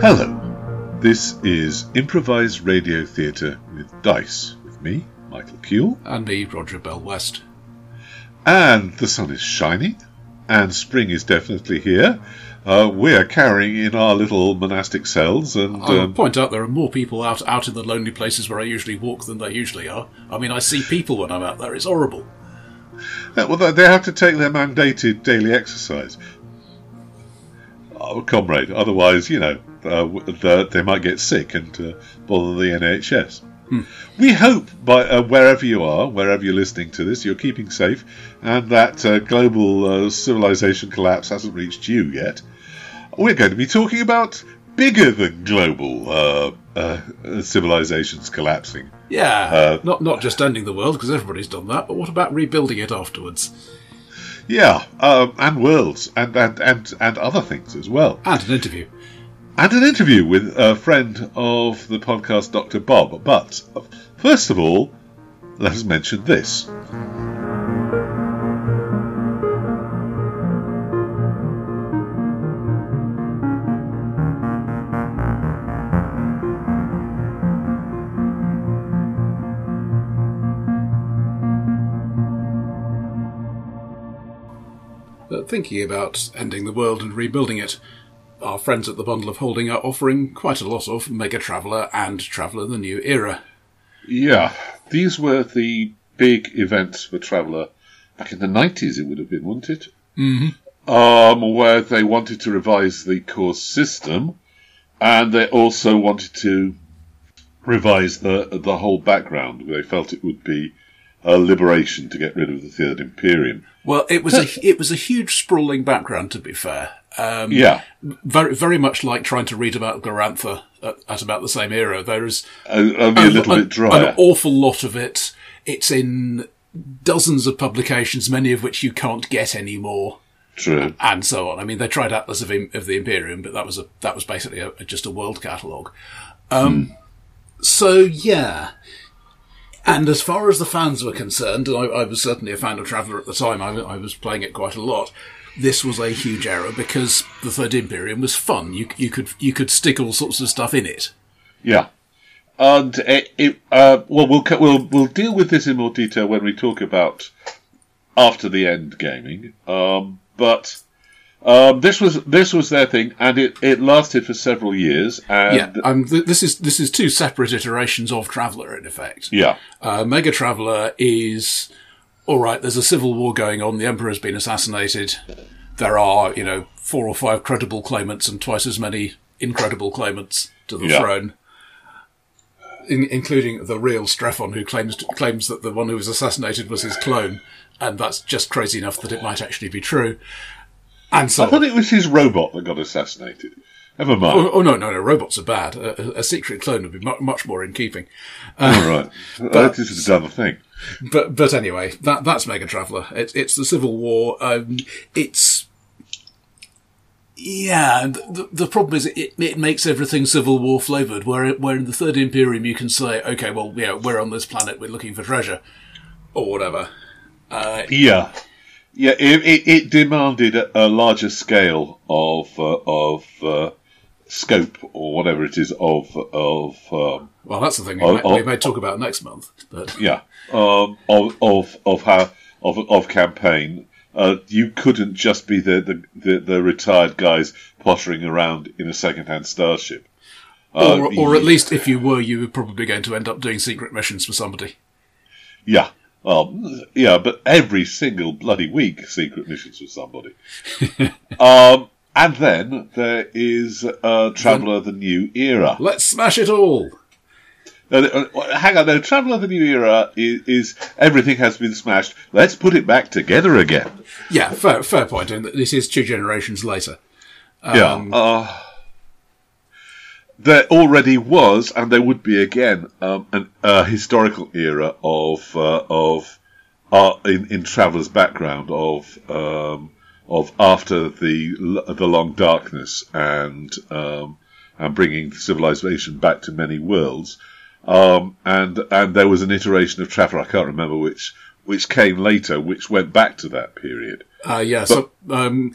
Hello, this is improvised radio theatre with dice with me, Michael Cule, And me, Roger Bell West. and the sun is shining, and spring is definitely here. Uh, we're carrying in our little monastic cells, and I'll um, point out there are more people out out in the lonely places where I usually walk than there usually are. I mean, I see people when I'm out there. It's horrible. uh, well, they have to take their mandated daily exercise. Oh, comrade, otherwise, you know, uh, the, they might get sick and uh, bother the NHS. We hope, by uh, wherever you are, wherever you're listening to this, you're keeping safe, and that uh, global uh, civilization collapse hasn't reached you yet. We're going to be talking about bigger than global uh, uh, civilizations collapsing. Yeah, Uh, not not just ending the world because everybody's done that, but what about rebuilding it afterwards Yeah, um, and worlds, and, and, and, and other things as well. and an interview? And an interview with a friend of the podcast, Dr. Bob. But first of all, let us mention this. Thinking about ending the world and rebuilding it, our friends at the Bundle of Holding are offering quite a lot of Mega Traveller and Traveller the New Era. Yeah, these were the big events for Traveller back in the 90s, it would have been, wouldn't it? Mm-hmm. Um, where they wanted to revise the course system, and they also wanted to revise the the whole background. They felt it would be a liberation to get rid of the Third Imperium. Well, it was a it was a huge sprawling background. To be fair, um, Yeah, very very much like trying to read about Glorantha at, at about the same era. There is only a little an, bit drier. An awful lot of it. It's in dozens of publications, many of which you can't get anymore, True. and so on. I mean, they tried Atlas of, of the Imperium, but that was a that was basically a, just a world catalogue. Um, So yeah. And as far as the fans were concerned, and I, I was certainly a fan of Traveller at the time, I, I was playing it quite a lot. This was a huge error because the Third Imperium was fun. You, you could you could stick all sorts of stuff in it. Yeah, and it, it uh, well, we'll we'll we'll deal with this in more detail when we talk about after the end gaming. Um, but um, this was this was their thing, and it, it lasted for several years. And Yeah, um, th- this is this is two separate iterations of Traveller in effect. yeah, Uh, Mega Traveller is all right. There's a civil war going on. The Emperor's been assassinated. There are you know four or five credible claimants and twice as many incredible claimants to the Yeah. throne, in, including the real Strephon, who claims claims that the one who was assassinated was his clone, and that's just crazy enough that it might actually be true. And so I thought it was his robot that got assassinated. Never mind. Oh, oh no, no, no! Robots are bad. A, a- secret clone would be mu- much more in keeping. All right, that is another thing. But but anyway, that that's Mega Traveller. It's it's the Civil War. Um, it's yeah. and The, the problem is it, it makes everything Civil War flavored. Where where in the Third Imperium you can say, okay, well, yeah, we're on this planet, we're looking for treasure, or whatever. Yeah, yeah. It, it, it demanded a, larger scale of uh, of uh, scope or whatever it is of of um, Well, that's the thing we, Oh, may, we may talk about next month. But yeah um, of of of how of of campaign. Uh, you couldn't just be the, the, the, the retired guys pottering around in a second-hand starship. Uh, or, or at least if you were, you were probably going to end up doing secret missions for somebody. yeah, well, yeah, but every single bloody week, secret missions with somebody. um, and then there is uh, Traveller: The New Era. Let's smash it all. Uh, uh, hang on, no, Traveller: of The New Era is, is everything has been smashed. Let's put it back together again. Yeah, fair fair point. And this is two generations later. yeah. Uh, there already was, and there would be again, um, an uh, historical era of uh, of uh, in in Traveller's background of um, of after the the long darkness and um, and bringing civilization back to many worlds. Um, and and there was an iteration of Traveller, I can't remember which, which came later, which went back to that period. Uh, yeah, so um,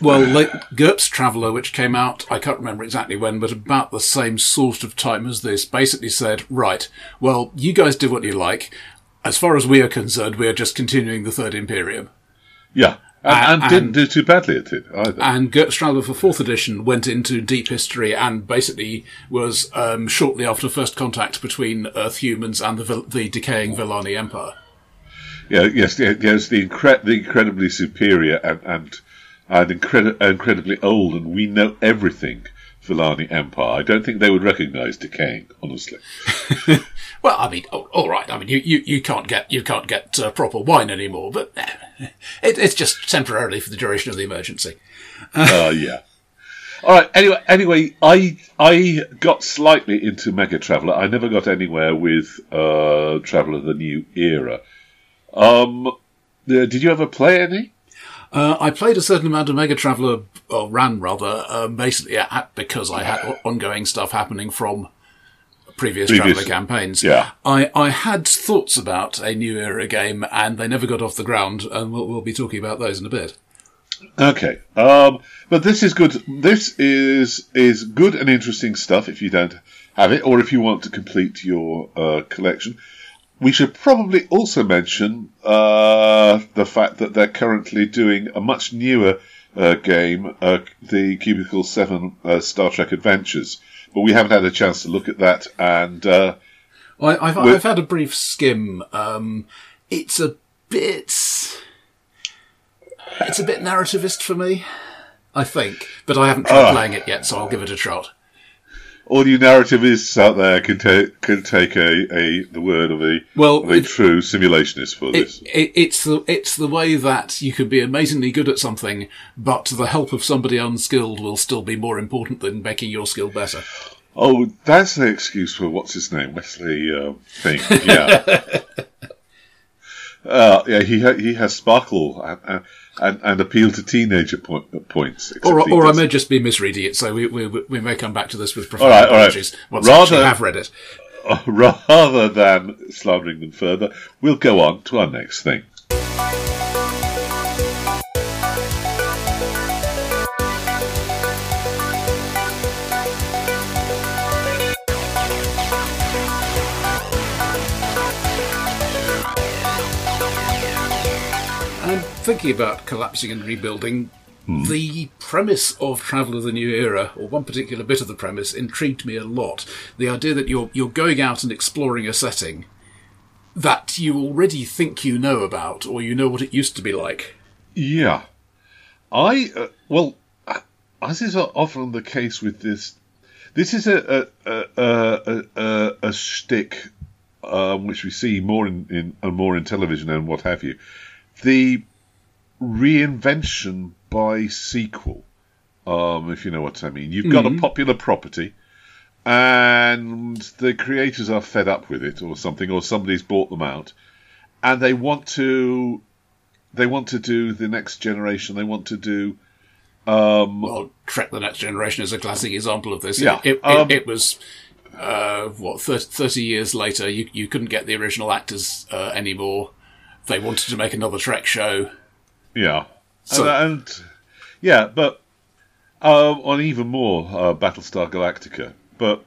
Well, like GURPS Traveller, which came out, I can't remember exactly when, but about the same sort of time as this, basically said, right, well, you guys do what you like. As far as we are concerned, we are just continuing the Third Imperium. Yeah. And, and, didn't do too badly at it either. And GURPS Traveller for 4th edition went into deep history and basically was um, shortly after first contact between Earth humans and the, the decaying Vilani Empire. yeah, yes, yes, the, incre- the incredibly superior and and, and incredi- incredibly old, and we know everything. Vilani Empire. I don't think they would recognise decaying, honestly. Well, I mean, oh, all right. I mean, you, you, you can't get you can't get uh, proper wine anymore, but eh, it, it's just temporarily for the duration of the emergency. uh, yeah. All right. Anyway, anyway, I I got slightly into Mega Traveller. I never got anywhere with uh, Traveller: The New Era. Um, uh, did you ever play any? Uh, I played a certain amount of Mega Traveller, or ran rather, um, basically at, because I had ongoing stuff happening from previous, Previous- Traveller campaigns. yeah. I, I had thoughts about a new era game, and they never got off the ground, and we'll, we'll be talking about those in a bit. Okay. Um, but this is good. This is is good and interesting stuff. If you don't have it, or if you want to complete your uh, collection, we should probably also mention uh, the fact that they're currently doing a much newer uh, game, uh, the Cubicle Seven uh, Star Trek Adventures. But we haven't had a chance to look at that, and uh, I, I've, I've had a brief skim. Um, it's a bit, it's a bit narrativist for me, I think, but I haven't tried Ah. playing it yet, so I'll give it a shot. All you narrativists out there can take can take a, a the word of a Well, of a it- true simulationist for It, this. it, it's the it's the way that you can be amazingly good at something, but the help of somebody unskilled will still be more important than making your skill better. Oh, that's the excuse for what's his name, Wesley uh, thing. Yeah, uh, yeah. He ha- he has sparkle and, and and appeal to teenager po- points. Or, or I may just be misreading it, so we, we, we may come back to this with All profound all right. apologies once I Rather- actually have read it. rather than slandering them further, we'll go on to our next thing. Thinking about collapsing and rebuilding, Hmm. the premise of Travel of the New Era, or one particular bit of the premise, intrigued me a lot. The idea that you're you're going out and exploring a setting that you already think you know about, or you know what it used to be like. Yeah, I uh, well, uh, as is often the case with this, this is a a a a, a, a shtick um, which we see more in, in uh, more in television and what have you. The reinvention by sequel, um, if you know what I mean. You've got a popular property, and the creators are fed up with it, or something, or somebody's bought them out, and they want to they want to do the next generation. They want to do um, Well, Trek: The Next Generation is a classic example of this. Yeah, it, it, um, it was. Uh, what 30, 30 years later, you you couldn't get the original actors uh, anymore. They wanted to make another Trek show. Yeah, So- and, and yeah, but um, on even more uh, Battlestar Galactica. But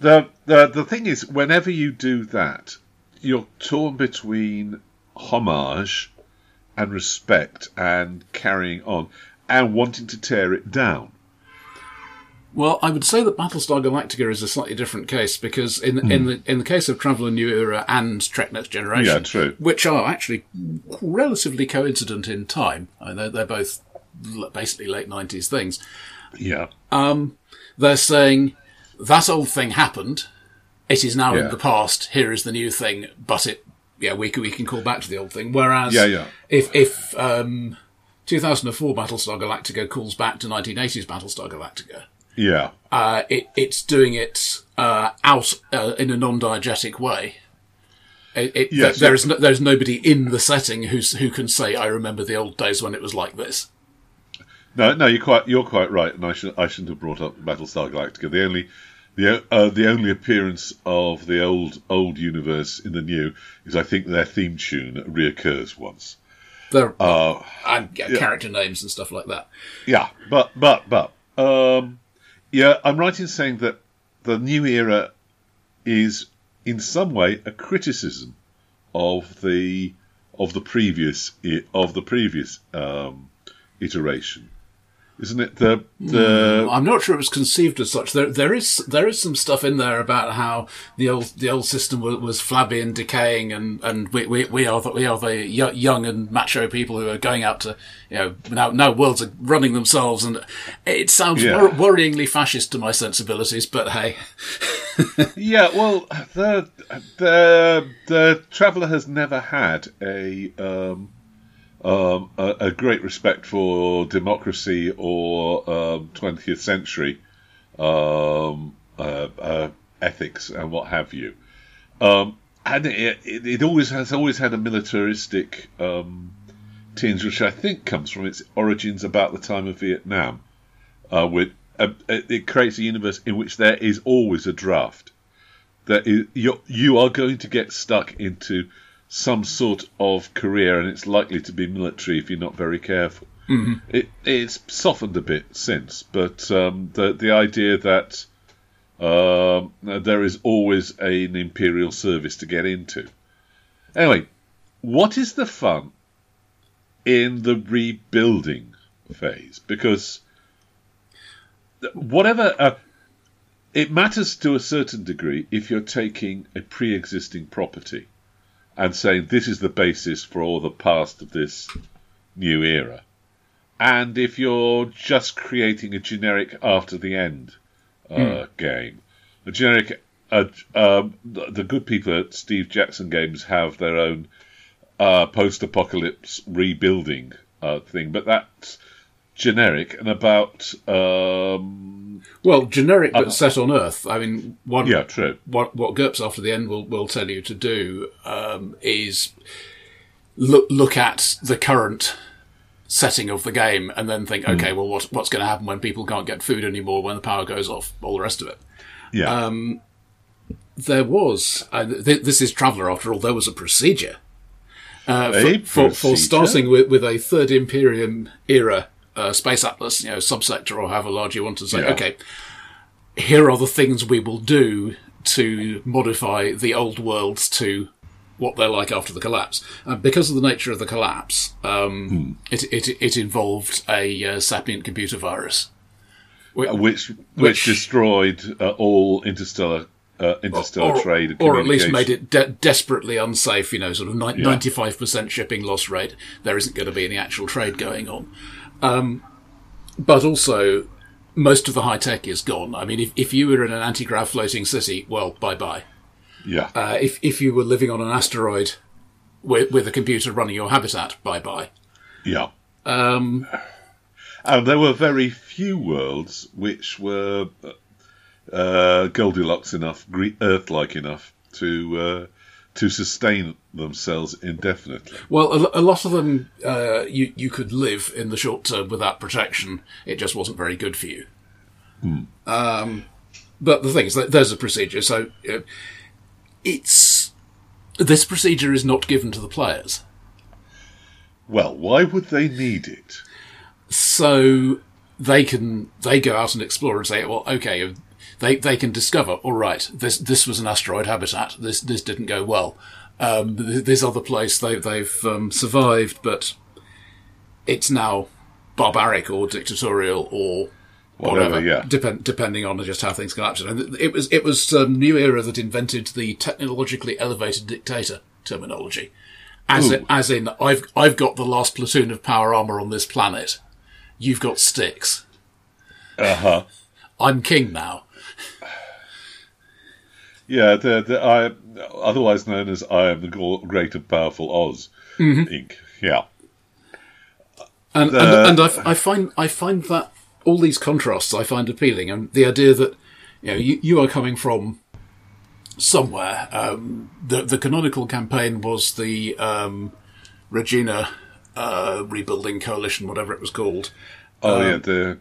the the the thing is, whenever you do that, you're torn between homage and respect and carrying on and wanting to tear it down. Well, I would say that Battlestar Galactica is a slightly different case because in in the in the case of Traveller New Era and Trek Next Generation, Yeah, true. which are actually relatively coincident in time, I know they're both basically late nineties things. Yeah, They're saying that old thing happened. It is now in the past. Here is the new thing, but it yeah we can we can call back to the old thing. Whereas Yeah, yeah. if if um, 2004 Battlestar Galactica calls back to 1980s Battlestar Galactica. Yeah, uh, it, it's doing it uh, out uh, in a non-diegetic way. It, it, Yes, there is no, there's nobody in the setting who's who can say I remember the old days when it was like this. No, no, you're quite you're quite right, and I should I shouldn't have brought up Battlestar Galactica. The only the uh, the only appearance of the old old universe in the new is I think their theme tune reoccurs once. There Uh, and yeah, character names and stuff like that. Yeah, but but but um, yeah, I'm right in saying that the new era is in some way a criticism of the of the previous of the previous um, iteration, isn't it? The the I'm not sure it was conceived as such. There, there is there is some stuff in there about how the old the old system was, was flabby and decaying, and, and we, we, we are the, we are the yo- young and macho people who are going out to you know now now worlds are running themselves, and it sounds Yeah. wor- worryingly fascist to my sensibilities. But hey, yeah. Well, the the the traveller has never had a um, um, a, a great respect for democracy or um, 20th century um, uh, uh, ethics and what have you. Um, and it, it, it always has always had a militaristic um, tinge, which I think comes from its origins about the time of Vietnam. Uh, with uh, it creates a universe in which there is always a draft. That is, you are going to get stuck into some sort of career, and it's likely to be military if you're not very careful. Mm-hmm. It it's softened a bit since, but um, the the idea that um, there is always an imperial service to get into. Anyway, what is the fun in the rebuilding phase? Because whatever uh, it matters to a certain degree if you're taking a pre-existing property and saying this is the basis for all the past of this new era. And if you're just creating a generic after the end uh, game, a generic, uh, um, the the good people at Steve Jackson Games have their own uh, post-apocalypse rebuilding uh, thing, but that's generic and about um, well, generic but set on Earth. I mean, one yeah, true. what what GURPS after the end will, will tell you to do um, is look look at the current setting of the game and then think, okay, well, what, what's going to happen when people can't get food anymore, when the power goes off, all the rest of it. Yeah, There was uh, th- this is Traveller after all. There was a procedure uh, for, for, for starting with, with a third Imperium era uh, space atlas, you know, subsector or however large you want to say. Yeah. Okay, here are the things we will do to modify the old worlds to what they're like after the collapse. Uh, because of the nature of the collapse, um, Hmm. it, it it involved a uh, sapient computer virus. Wh- which, which which- destroyed uh, all interstellar uh, interstellar or, trade, or at least made it de- desperately unsafe. You know, sort of Yeah. ninety-five percent shipping loss rate. There isn't going to be any actual trade going on. Um, but also, most of the high tech is gone. I mean, if, if you were in an anti-grav floating city, well, bye bye. Yeah, Uh, if if you were living on an asteroid with, with a computer running your habitat, bye bye. yeah. Um, And there were very few worlds which were uh, Goldilocks enough, Earth-like enough to uh, to sustain themselves indefinitely. well, a, a lot of them uh, you you could live in the short term without protection. It just wasn't very good for you. Um, but the thing is, there's a procedure, so uh, it's this procedure is not given to the players. Well, why would they need it? so they can they go out and explore and say, well, okay, they they can discover, all right, this this was an asteroid habitat. This this didn't go well. Um, this other place they they've um, survived, but it's now barbaric or dictatorial or Whatever, whatever, yeah. depend, depending on just how things collapse. And it was it was um, New Era that invented the technologically elevated dictator terminology, as in, as in I've I've got the last platoon of power armor on this planet. You've got sticks. Uh huh. I'm king now. Yeah, the, the, I, otherwise known as I am the great and powerful Oz Inc. Yeah. And The- and, and I, I find I find that all these contrasts I find appealing, and the idea that you know you, you are coming from somewhere. Um, the the canonical campaign was the um, Regina uh, rebuilding coalition, whatever it was called. Oh yeah, the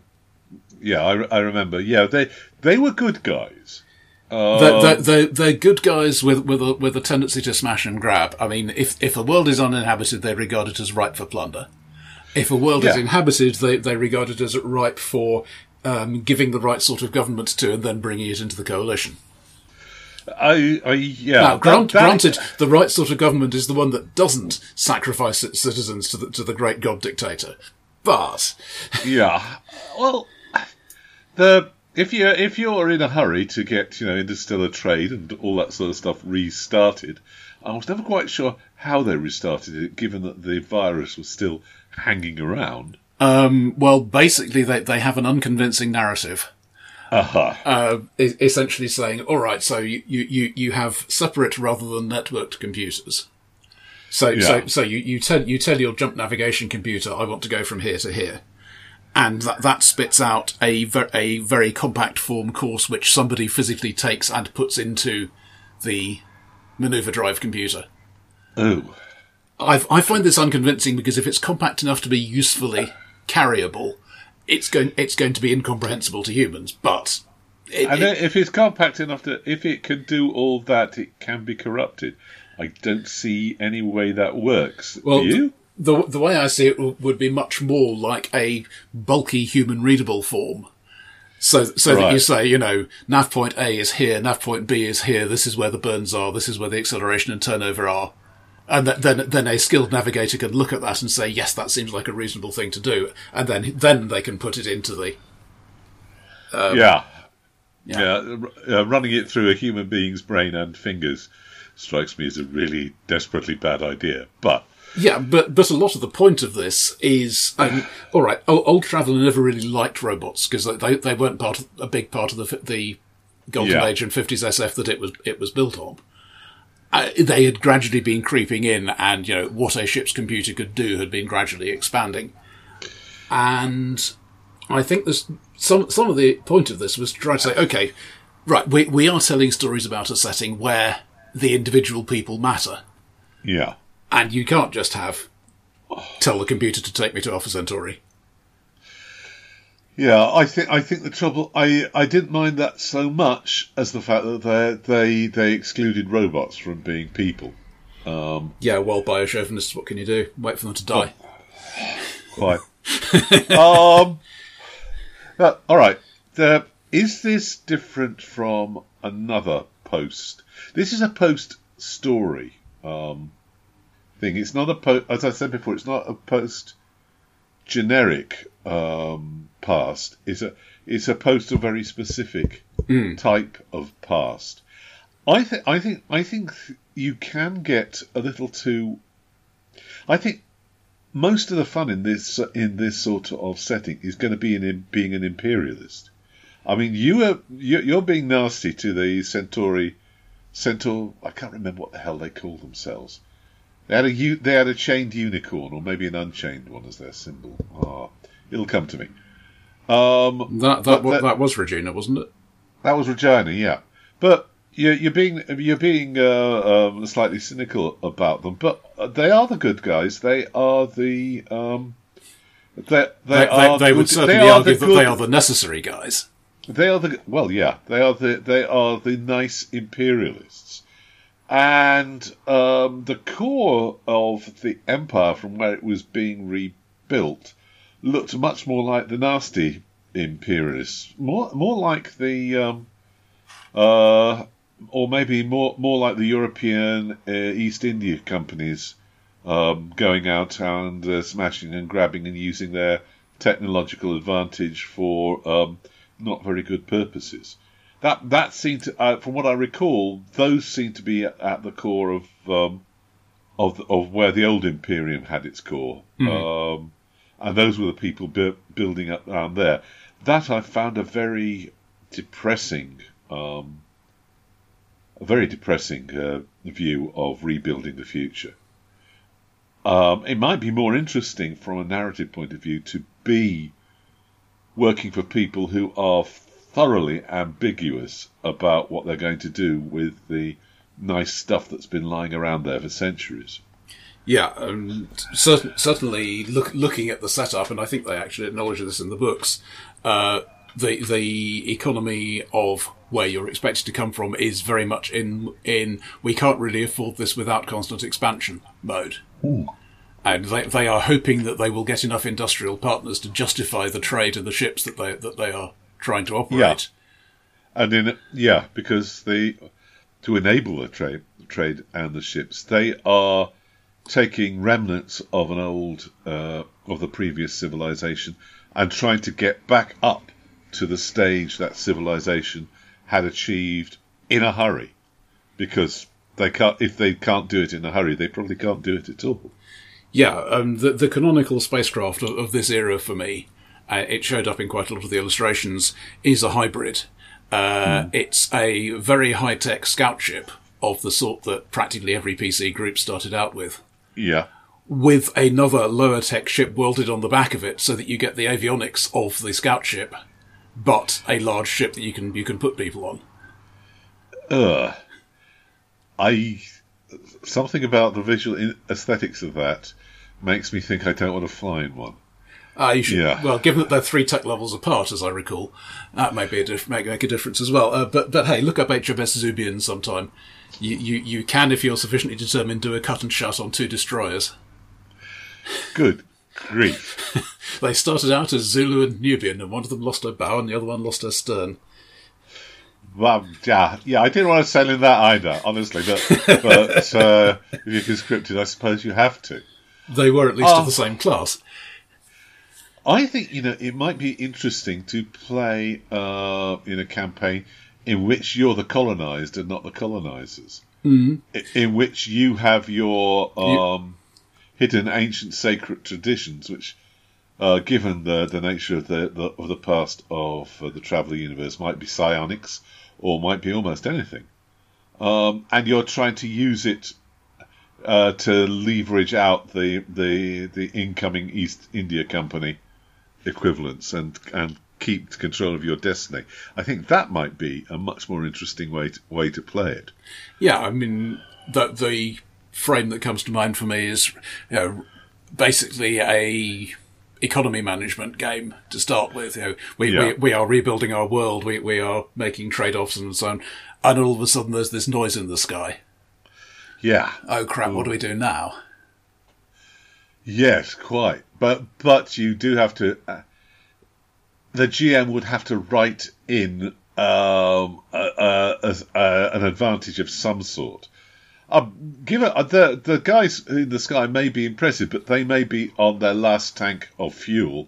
yeah, I, I remember. Yeah, they they were good guys. They're, they're, they're, they're good guys with with a, with a tendency to smash and grab. I mean, if if a world is uninhabited, they regard it as ripe for plunder. If a world is inhabited, they they regard it as ripe for um, giving the right sort of government to, and then bringing it into the coalition. I, I yeah. Now, that- that- granted, the right sort of government is the one that doesn't sacrifice its citizens to the to the great god dictator. But Yeah. Well, the if you if you're in a hurry to get you know interstellar trade and all that sort of stuff restarted, I was never quite sure how they restarted it, given that the virus was still hanging around. um, well, basically, they they have an unconvincing narrative. Aha. uh, essentially saying, all right, so you, you, you, you have separate rather than networked computers. So, so, so you, you tell, you tell your jump navigation computer, I want to go from here to here. And that, that spits out a, ver- a very compact form course which somebody physically takes and puts into the maneuver drive computer. Oh. I, I find this unconvincing because if it's compact enough to be usefully carryable, it's going, it's going to be incomprehensible to humans, but it, And it- if it's compact enough to, if it can do all that, it can be corrupted. I don't see any way that works. Well, Do you? The, the way I see it w- would be much more like a bulky human readable form. So, so that you say, you know, nav point A is here, nav point B is here, this is where the burns are, this is where the acceleration and turnover are. And th- then, then a skilled navigator can look at that and say, yes, that seems like a reasonable thing to do. And then, then they can put it into the, yeah. yeah. Yeah, uh, running it through a human being's brain and fingers strikes me as a really desperately bad idea. But Yeah, but but a lot of the point of this is, um, all right. Old Traveller never really liked robots because they they weren't part of, a big part of the the Golden Yeah. Age and fifties SF that it was it was built on. Uh, they had gradually been creeping in, and you know what a ship's computer could do had been gradually expanding. And I think there's some some of the point of this was to try to say, okay, right, we we are telling stories about a setting where the individual people matter. yeah, And you can't just have tell the computer to take me to Alpha Centauri. yeah. I think I think the trouble I I didn't mind that so much as the fact that they they they excluded robots from being people. Yeah, well, biochauvinists, what can you do? Wait for them to die. Quite. um. uh, all right. The, is this different from another post? This is a post story um, thing. It's not a post. As I said before, it's not a post generic um, past. It's a it's a post of very specific type of past. I think I think I think you can get a little too. I think most of the fun in this in this sort of setting is going to be in, in being an imperialist. I mean, you are you- you're being nasty to the Centauri, Centaur. I can't remember what the hell they call themselves. They had a they had a chained unicorn, or maybe an unchained one as their symbol. Ah, it'll come to me. Um, That that, that- that was Regina, wasn't it? that was Regina, yeah. But you're, you're being you're being uh, um, slightly cynical about them. But they are the good guys. They are the um, they, they, They, are they, they would certainly they argue the that they are the necessary guys. they are the well, yeah. They are the they are the nice imperialists, and um, the core of the empire from where it was being rebuilt looked much more like the nasty imperialists, more more like the um, uh, or maybe more more like the European uh, East India companies um, going out and uh, smashing and grabbing and using their technological advantage for um, not very good purposes. That that seemed to, uh, from what I recall, those seem to be at, at the core of um, of of where the old Imperium had its core, um, and those were the people bu- building up around there. That I found a very depressing, um, a very depressing uh, view of rebuilding the future. Um, it might be more interesting from a narrative point of view to be working for people who are thoroughly ambiguous about what they're going to do with the nice stuff that's been lying around there for centuries. Yeah, um, cer- certainly look, looking at the setup, and I think they actually acknowledge this in the books. Uh, the the economy of where you're expected to come from is very much in in we can't really afford this without constant expansion mode. And they, they are hoping that they will get enough industrial partners to justify the trade of the ships that they that they are trying to operate. Yeah. And in yeah, because they to enable the trade, trade and the ships, they are taking remnants of an old uh, of the previous civilization and trying to get back up to the stage that civilization had achieved in a hurry, because they can't. If they can't do it in a hurry, they probably can't do it at all. Yeah, um, the the canonical spacecraft of, of this era for me, uh, it showed up in quite a lot of the illustrations, is a hybrid. Uh, It's a very high tech scout ship of the sort that practically every PC group started out with, Yeah, with another lower tech ship welded on the back of it, so that you get the avionics of the scout ship, but a large ship that you can you can put people on. Ugh. I something about the visual aesthetics of that makes me think I don't want to fly in one. Uh, you should, Yeah. Well, given that they're three tech levels apart, as I recall, that may be a diff- make, make a difference as well. Uh, but but hey, look up HMS Zubian sometime. You, you you can, if you're sufficiently determined, do a cut and shut on two destroyers. Good grief! They started out as Zulu and Nubian, and one of them lost her bow and the other one lost her stern. Well, yeah, yeah, I didn't want to sail in that either, honestly. But but uh, if you're conscripted, I suppose you have to. They were at least Oh. of the same class. I think you know it might be interesting to play uh, in a campaign in which you're the colonized and not the colonizers. Mm. In which you have your um, hidden ancient sacred traditions, which, uh, given the, the nature of the, the of the past of uh, the Traveller universe, might be psionics or might be almost anything. Um, and you're trying to use it uh, to leverage out the, the the incoming East India Company equivalents and and keep control of your destiny. I think that might be a much more interesting way to, way to play it. Yeah, I mean, the, the frame that comes to mind for me is, you know, basically a economy management game to start with. You know, we, Yeah. we, we are rebuilding our world, we, we are making trade-offs and so on, and all of a sudden there's this noise in the sky. Yeah. Oh crap, what do we do now? Yes, quite. But but you do have to. Uh, the GM would have to write in um, uh, uh, as, uh, an advantage of some sort. Uh, give it, uh, the the guys in the sky may be impressive, but they may be on their last tank of fuel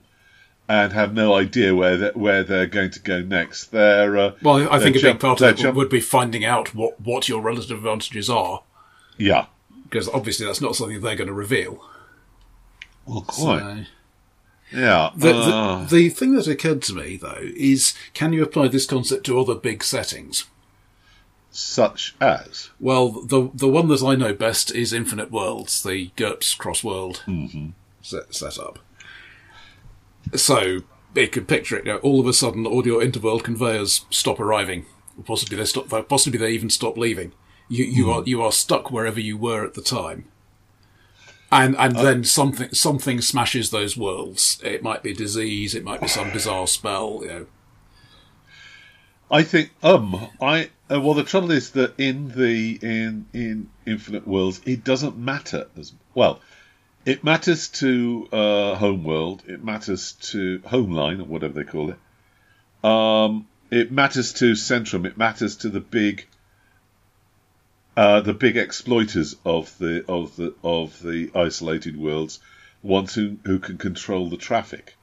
and have no idea where they, where they're going to go next. They're uh, Well, I they're think a big part of it jump- would be finding out what, what your relative advantages are, yeah. because obviously that's not something they're going to reveal. Well, quite. So- yeah. The, uh, the, the thing that occurred to me, though, is can you apply this concept to other big settings? such as. Well, the the one that I know best is Infinite Worlds, the GURPS cross world set, setup. So you could picture it. You know, all of a sudden, all your interworld conveyors stop arriving. Possibly they stop. Possibly they even stop leaving. You you are you are stuck wherever you were at the time. And and then something something smashes those worlds. It might be disease. It might be some bizarre spell. You know. I think um I uh, well the trouble is that in the in in Infinite Worlds it doesn't matter as well. It matters to uh, Homeworld. It matters to Homeline or whatever they call it. Um, it matters to Centrum. It matters to the big uh, the big exploiters of the of the of the isolated worlds, ones who who can control the traffic.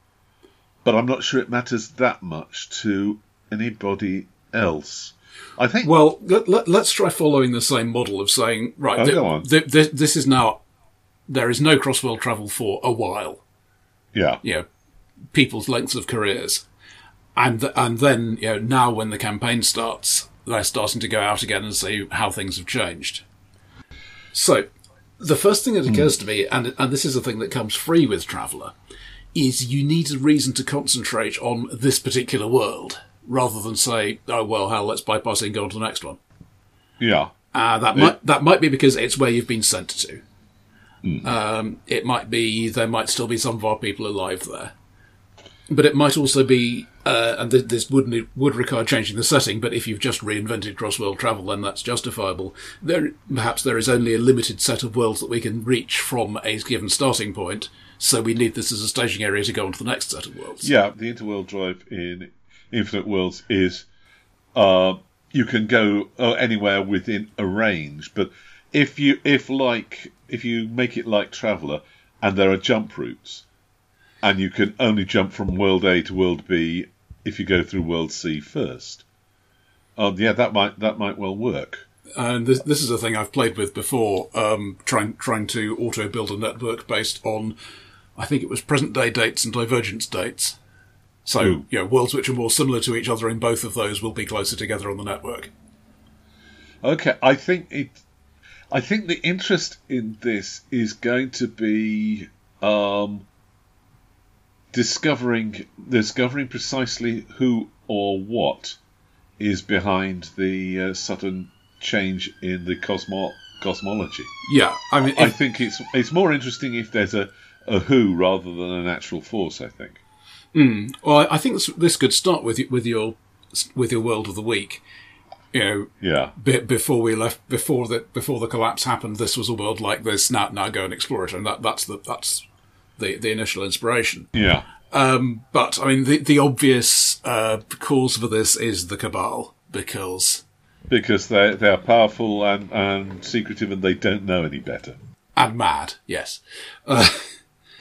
But I'm not sure it matters that much to anybody else. I think. Well, let, let, us try following the same model of saying, right, Oh, on. thi- thi- this is now, there is no cross-world travel for a while, yeah. you know, people's lengths of careers. And, and then, you know, now when the campaign starts, they're starting to go out again and see how things have changed. So, the first thing that occurs to me, and, and this is a thing that comes free with Traveller, is you need a reason to concentrate on this particular world, rather than say, oh, well, hell, let's bypass it and go on to the next one. Yeah. Uh, that might that might be because it's where you've been sent to. Um, it might be there might still be some of our people alive there, but it might also be Uh, and th- this would would require changing the setting, but if you've just reinvented cross-world travel, then that's justifiable. There, perhaps there is only a limited set of worlds that we can reach from a given starting point, so we need this as a staging area to go on to the next set of worlds. Yeah, the interworld drive in Infinite Worlds is uh, you can go uh, anywhere within a range, but if you if like if you make it like Traveller and there are jump routes, and you can only jump from World A to World B if you go through World C first. Um, yeah, that might that might well work. And this, this is a thing I've played with before, um, trying trying to auto build a network based on, I think it was present day dates and divergence dates. So, Ooh. you know, worlds which are more similar to each other in both of those will be closer together on the network. Okay, I think it. I think the interest in this is going to be um, discovering discovering precisely who or what is behind the uh, sudden change in the cosmo- cosmology. Yeah, I mean, I think it's it's more interesting if there's a, a who rather than a natural force. I think. well, I- think this, this could start with with your with your world of the week. You know, Yeah. be, before we left, before the before the collapse happened, this was a world like this. Now, now go and explore it, and that that's the that's the the initial inspiration. Yeah. But I mean, the the obvious uh, cause for this is the cabal because Because they they are powerful and, and secretive and they don't know any better. and mad, yes. Uh,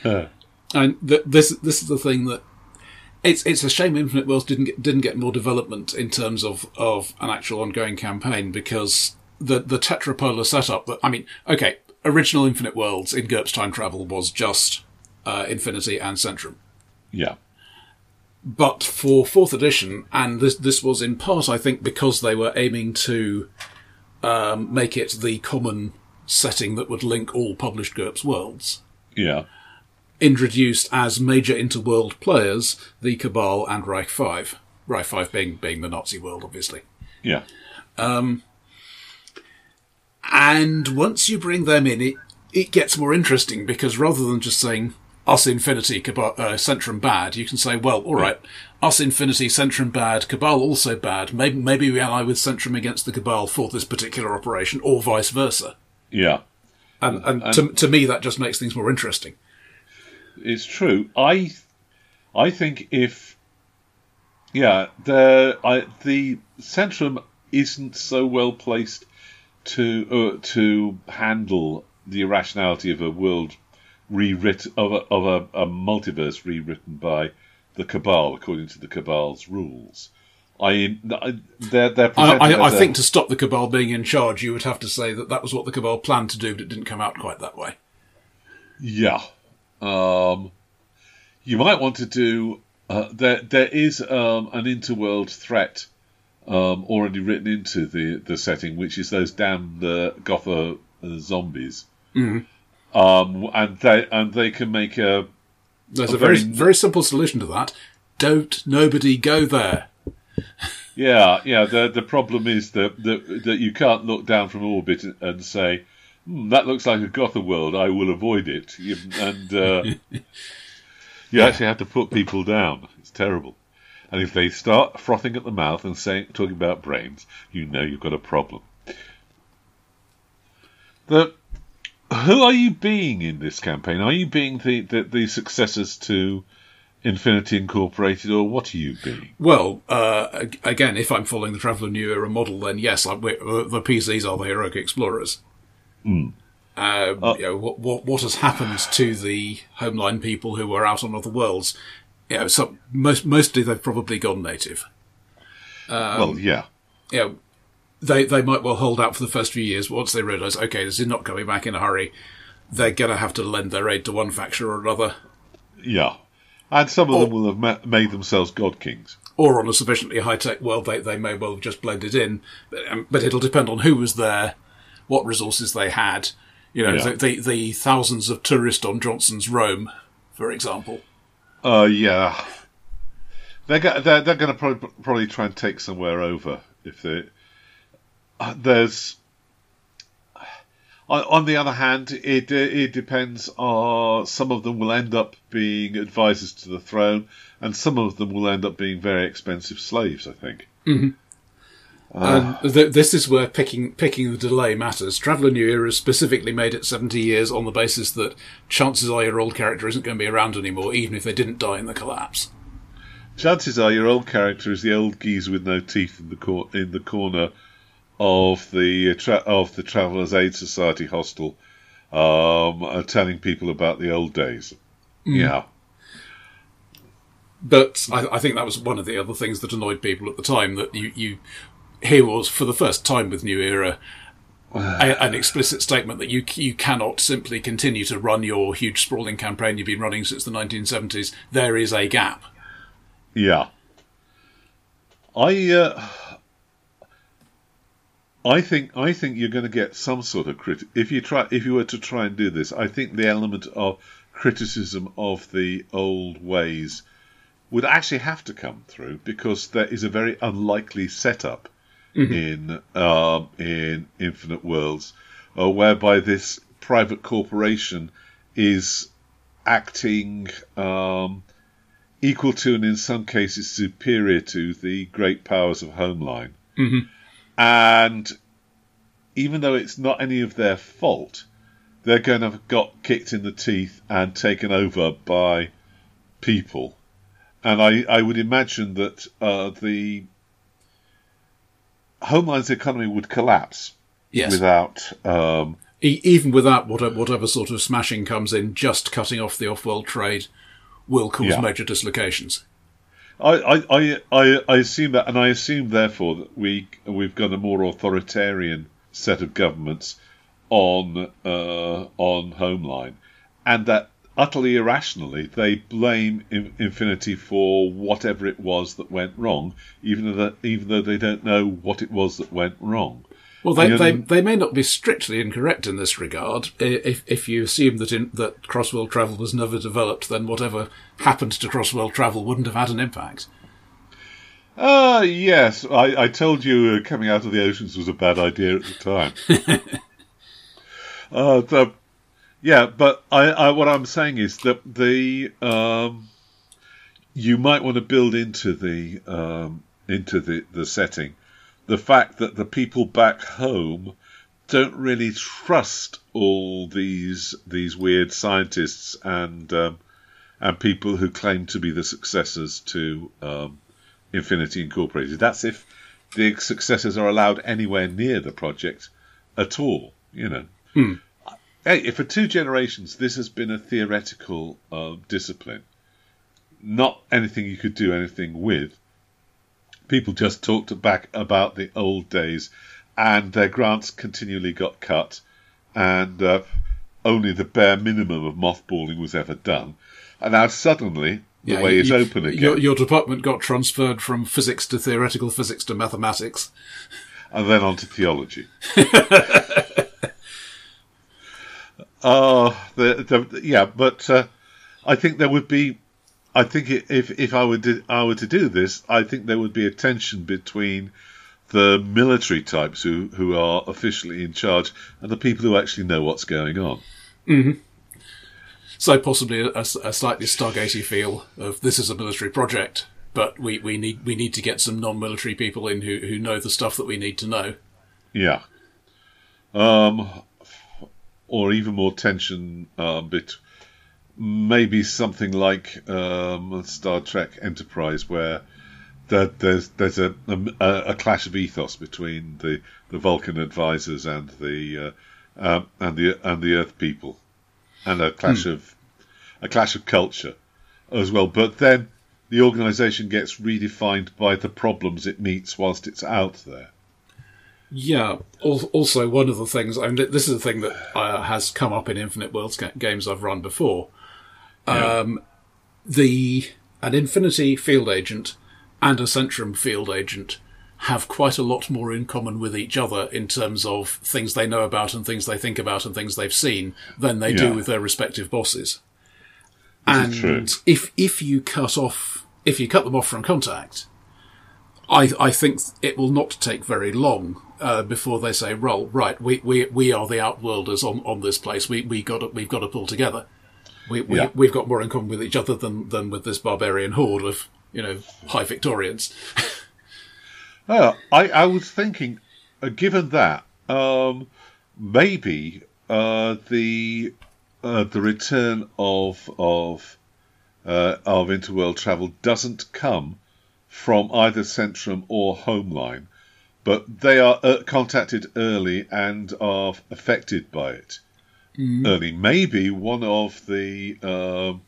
Uh, and th- this this is the thing that it's it's a shame Infinite Worlds didn't get, didn't get more development in terms of, of an actual ongoing campaign because the the tetrapolar setup that I mean, okay, original Infinite Worlds in GURPS time travel was just uh, Infinity and Centrum. yeah. But for fourth edition, and this this was in part, I think, because they were aiming to um, make it the common setting that would link all published GURPS worlds. Yeah. Introduced as major interworld players, the Cabal and Reich Five. Reich Five being being the Nazi world, obviously. Yeah. Um, And once you bring them in, it it gets more interesting because rather than just saying us Infinity, Cabal, uh, Centrum bad, you can say, well, all right, us Infinity, Centrum bad, Cabal also bad. Maybe maybe we ally with Centrum against the Cabal for this particular operation, or vice versa. Yeah. And and, to to me, that just makes things more interesting. It's true. I I think if yeah, the I, the Centrum isn't so well placed to uh, to handle the irrationality of a world rewritten of a, of a, a multiverse rewritten by the Cabal according to the Cabal's rules. I, I they're they're I, I, I think to stop the Cabal being in charge, you would have to say that that was what the Cabal planned to do, but it didn't come out quite that way. Yeah. Um, you might want to do. Uh, there, there is um, an interworld threat um, already written into the, the setting, which is those damn uh, Gotha uh, zombies. Mm-hmm. Um, and they and they can make a There's A a very very- simple solution to that. Don't nobody go there. yeah yeah. The the problem is that that, that you can't look down from orbit and say. Hmm, that looks like a Gotha world. I will avoid it. You, and uh, you actually have to put people down. It's terrible. And if they start frothing at the mouth and saying, talking about brains, you know you've got a problem. The, who are you being in this campaign? Are you being the, the, the successors to Infinity Incorporated, or what are you being? Well, uh, again, if I'm following the Traveller New Era model, then yes, we- uh, the PCs are the heroic explorers. Hmm. Uh, Oh. you know, what, what what has happened to the homeline people who were out on other worlds? You know, so most mostly they've probably gone native. Um, well, yeah. you know, they they might well hold out for the first few years. But once they realise, okay, this is not coming back in a hurry, they're going to have to lend their aid to one faction or another, Yeah. And some of Or- them will have ma- made themselves god kings. or on a sufficiently high tech world, they they may well have just blended in. But, um, but it'll depend on who was there, what resources they had. You know, Yeah. the, the the thousands of tourists on Johnson's Rome, for example. Uh, yeah. They're go- they're, they're going to probably, probably try and take somewhere over if they. Uh, there's. on, on the other hand, it uh, it depends. Uh, some of them will end up being advisors to the throne, and some of them will end up being very expensive slaves. I think. And th- this is where picking picking the delay matters. Traveller New Era is specifically made it 70 years on the basis that chances are your old character isn't going to be around anymore, even if they didn't die in the collapse. Chances are your old character is the old geezer with no teeth in the cor- in the corner of the uh, tra- of the Travellers Aid Society hostel, um, uh, telling people about the old days. Yeah. But I, I think that was one of the other things that annoyed people at the time that you, you here was for the first time with New Era a, an explicit statement that you you cannot simply continue to run your huge sprawling campaign you've been running since the 1970s. There is a gap. Yeah. I uh, I think I think you're going to get some sort of crit. If you try, if you were to try and do this, I think the element of criticism of the old ways would actually have to come through because there is a very unlikely setup in um, in Infinite Worlds, uh, whereby this private corporation is acting um, equal to and in some cases superior to the great powers of Homeline. And even though it's not any of their fault, they're going to have got kicked in the teeth and taken over by people. And I, I would imagine that uh, the Homeline's economy would collapse Yes. without. Um, E- even without whatever, whatever sort of smashing comes in, just cutting off the off-world trade will cause Yeah. major dislocations. I, I, I, I, assume that, and I assume therefore that we we've got a more authoritarian set of governments on uh, on Homeline, and that utterly irrationally they blame In- Infinity for whatever it was that went wrong, even though even though they don't know what it was that went wrong. Well, they, they, they may not be strictly incorrect in this regard. If, if you assume that in, that cross-world travel was never developed, then whatever happened to cross-world travel wouldn't have had an impact. Ah, yes, I, I told you uh, coming out of the oceans was a bad idea at the time. uh, the, yeah, but I, I, what I'm saying is that the um, you might want to build into the um, into the, the setting the fact that the people back home don't really trust all these these weird scientists and um, and people who claim to be the successors to um, Infinity Incorporated. That's if the successors are allowed anywhere near the project at all. You know. Hey, for two generations, this has been a theoretical uh, discipline, not anything you could do anything with. People just talked back about the old days, and their grants continually got cut, and uh, only the bare minimum of mothballing was ever done. And now suddenly the way you- is open again. Your, your department got transferred from physics to theoretical physics to mathematics. and then on to theology. uh, the, the, yeah, but uh, I think there would be. I think if if I would do, I were to do this, I think there would be a tension between the military types who who are officially in charge and the people who actually know what's going on. So possibly a, a slightly Stargatey feel of this is a military project, but we, we need we need to get some non-military people in who, who know the stuff that we need to know. Yeah. Um, or even more tension uh, bit. Maybe something like um, Star Trek Enterprise, where there, there's there's a, a a clash of ethos between the, the Vulcan advisors and the uh, um, and the and the Earth people, and a clash of a clash of culture as well. But then the organisation gets redefined by the problems it meets whilst it's out there. Yeah. Also, one of the things I mean, this is a thing that uh, has come up in Infinite Worlds ga- games I've run before. Um, the an Infinity field agent and a Centrum field agent have quite a lot more in common with each other in terms of things they know about and things they think about and things they've seen than they do with their respective bosses. This. And if if you cut off if you cut them off from contact, I I think it will not take very long uh, before they say roll. Right, we, we we are the outworlders on, on this place. We we got to, we've got to pull together. We, we Yeah. we've got more in common with each other than than with this barbarian horde of you know high Victorians. Oh, I, I was thinking, uh, given that, um, maybe uh, the uh, the return of of uh, of interworld travel doesn't come from either Centrum or Homeline, but they are uh, contacted early and are affected by it early. Maybe one of the um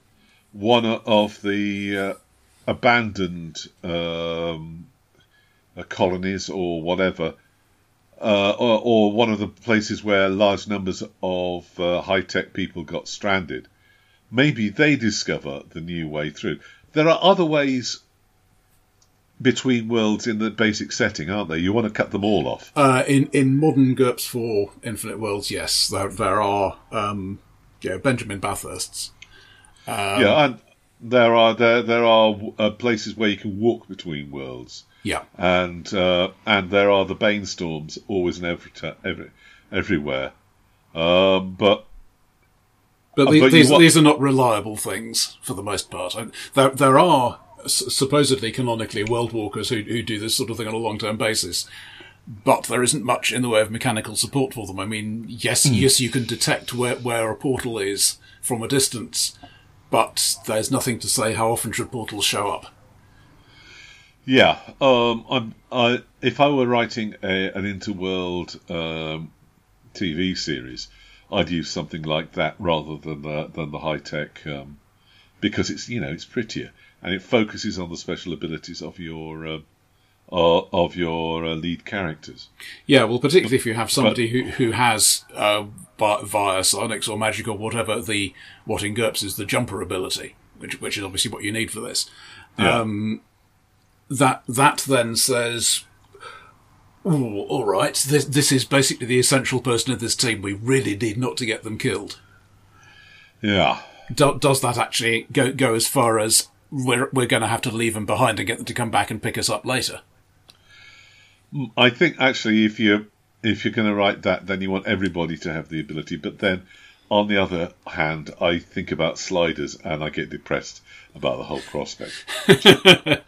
one of the uh, abandoned. Um, uh, colonies or whatever, uh, or, or one of the places where large numbers of uh, high tech people got stranded, maybe they discover the new way through. There are other ways between worlds in the basic setting, aren't they? You want to cut them all off. Uh, in in modern GURPS for Infinite Worlds, yes, there there are um, yeah Benjamin Bathursts. yeah, and there are there there are uh, places where you can walk between worlds. Yeah, and uh, and there are the bane storms always and every ta- every everywhere. Um, but But, Uh, the, but these, wa- these are not reliable things for the most part. I- There, there are supposedly canonically world walkers who, who do this sort of thing on a long term basis, but there isn't much in the way of mechanical support for them. I mean, yes, yes, you can detect where, where a portal is from a distance, but there's nothing to say how often should portals show up. yeah, um, I'm, I if I were writing a, an interworld um, TV series, I'd use something like that rather than the, than the high tech um, because it's you know it's prettier and it focuses on the special abilities of your um, uh, of your uh, lead characters. Yeah, well, particularly if you have somebody who who has uh, via psionics or magic or whatever the what in GURPS is the jumper ability, which which is obviously what you need for this. Yeah. Um, that that then says, "Ooh, all right, this this is basically the essential person of this team. We really need not to get them killed." yeah. Do, does that actually go go as far as we're we're going to have to leave them behind and get them to come back and pick us up later? I think actually, if you if you're going to write that, then you want everybody to have the ability. But then, on the other hand, I think about sliders and I get depressed about the whole prospect.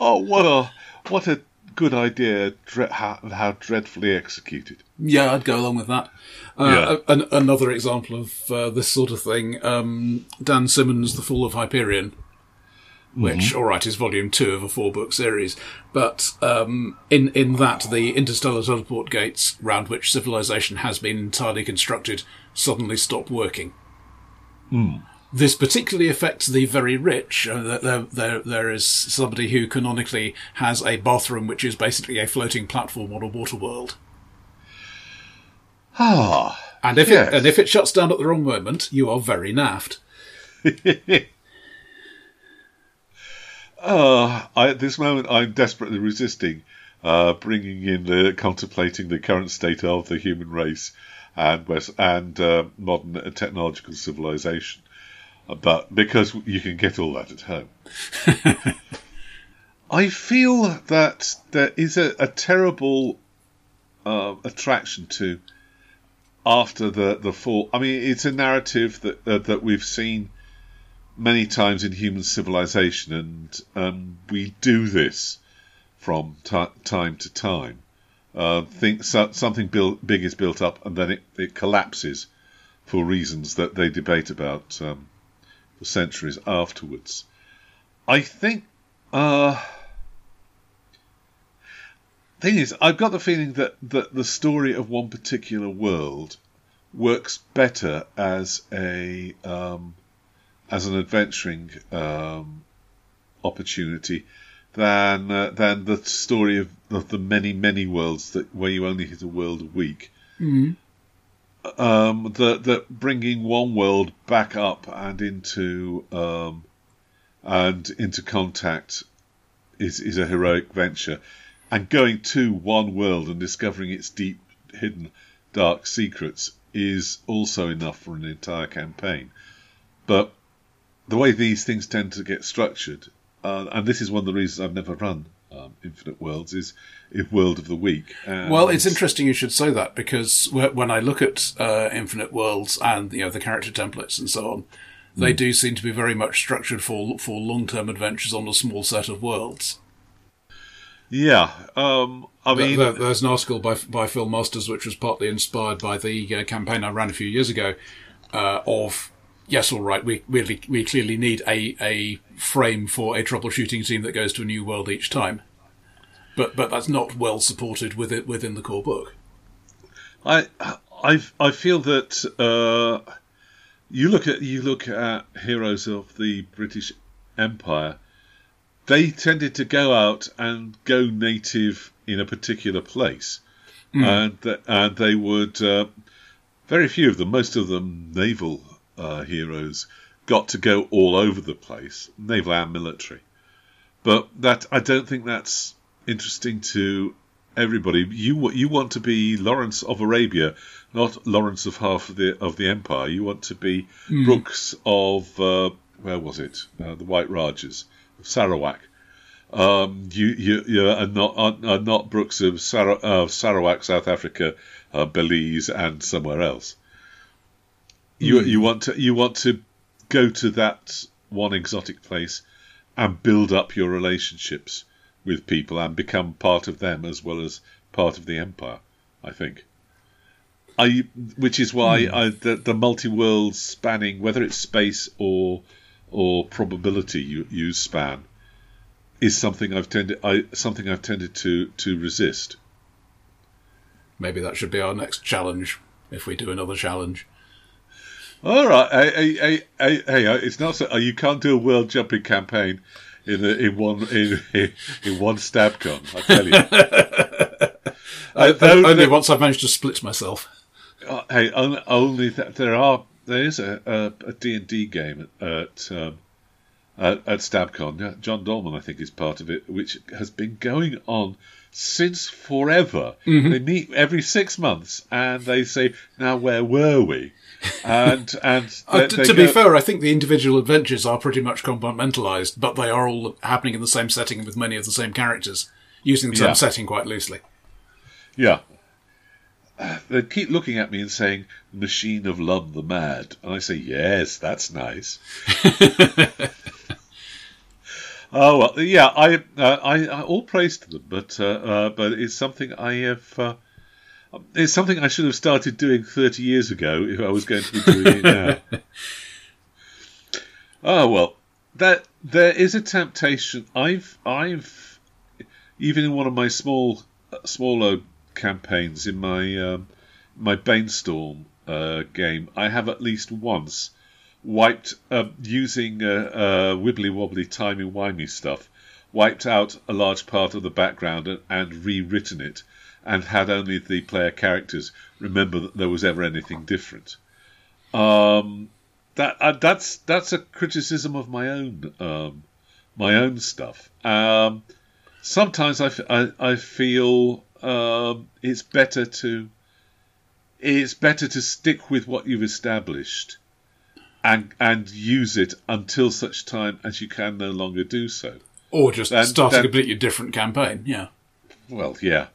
oh, what a what a good idea! Dre- how, how dreadfully executed. Yeah, I'd go along with that. Uh, Yeah. an, another example of uh, this sort of thing, um, Dan Simmons' The Fall of Hyperion, which, all right, is volume two of a four-book series, but um, in in that the interstellar teleport gates round which civilization has been entirely constructed suddenly stop working. This particularly affects the very rich. Uh, there, there, there is somebody who canonically has a bathroom which is basically a floating platform on a water world. Ah, And if Yes. it and if it shuts down at the wrong moment, you are very naffed. Uh, I, at this moment, I'm desperately resisting uh, bringing in the contemplating the current state of the human race and West, and uh, modern uh, technological civilization, but because you can get all that at home. I feel that there is a, a terrible uh, attraction to after the the fall. I mean, it's a narrative that uh, that we've seen many times in human civilization, and um, we do this from ti time to time. Uh, think so, something built, big is built up, and then it, it collapses for reasons that they debate about um, for centuries afterwards. I think. Uh, thing is, I've got the feeling that, that the story of one particular world works better as a um, as an adventuring um, opportunity than uh, than the story of, of the many many worlds that where you only hit a world a week. Um, that that bringing one world back up and into um, and into contact is is a heroic venture, and going to one world and discovering its deep hidden dark secrets is also enough for an entire campaign. But the way these things tend to get structured, uh, and this is one of the reasons I've never run um, Infinite Worlds is is World of the Week. And Well, it's interesting you should say that because when I look at uh, Infinite Worlds and you know the character templates and so on, they do seem to be very much structured for for long term adventures on a small set of worlds. yeah. Um, I mean, There- there's an article by by Phil Masters which was partly inspired by the uh, campaign I ran a few years ago uh, of yes, all right, we really we clearly need a a frame for a troubleshooting team that goes to a new world each time, but but that's not well supported with it within the core book. I I I feel that uh, you look at you look at heroes of the British Empire. They tended to go out and go native in a particular place, and th- and they would. Uh, very few of them, most of them naval uh, heroes, got to go all over the place, naval and military. But that I don't think that's interesting to everybody. You you want to be Lawrence of Arabia, not Lawrence of half of the of the empire. You want to be Brookes of uh, where was it? Uh, the White Rajas of Sarawak. Um, you you you are not are, are not Brookes of Sar- uh, Sarawak, South Africa, uh, Belize, and somewhere else. You you want to you want to go to that one exotic place and build up your relationships with people and become part of them as well as part of the empire. I think. I, which is why hmm. I, the, the multi-world spanning, whether it's space or or probability you, you span, is something I've tended I something I've tended to to resist. Maybe that should be our next challenge if we do another challenge. All right, hey, hey, hey, hey, hey, it's not so. You can't do a world jumping campaign in in one in, in, one stabcon. I tell you. Uh, though- Only once I've managed to split myself. Uh, hey, on- only th- there are there is a a, a D&D game at at, um, at at Stabcon. Yeah, John Dolman, I think, is part of it, which has been going on since forever. They meet every six months, and they say, "Now, where were we?" And and Uh, they- t- they to be fair, I think the individual adventures are pretty much compartmentalized, but they are all happening in the same setting with many of the same characters, using the term Yeah. setting quite loosely. Yeah. They keep looking at me and saying, Machine of Lum the Mad. And I say, Yes, that's nice. oh, well, yeah, I, uh, I, I, all praise to them, but, uh, uh, but it's something I have, uh, it's something I should have started doing 30 years ago if I was going to be doing it now. oh, well, that, there is a temptation. I've, I've, even in one of my small, smaller campaigns in my um, my Banestorm uh, game, I have at least once wiped uh, using uh, uh, wibbly wobbly timey wimey stuff, wiped out a large part of the background and, and rewritten it, and had only the player characters remember that there was ever anything different. Um, that uh, that's that's a criticism of my own um, my own stuff. Um, sometimes I, f- I, I feel um, it's better to it's better to stick with what you've established and and use it until such time as you can no longer do so. Or just start a completely different campaign, yeah. Well, yeah,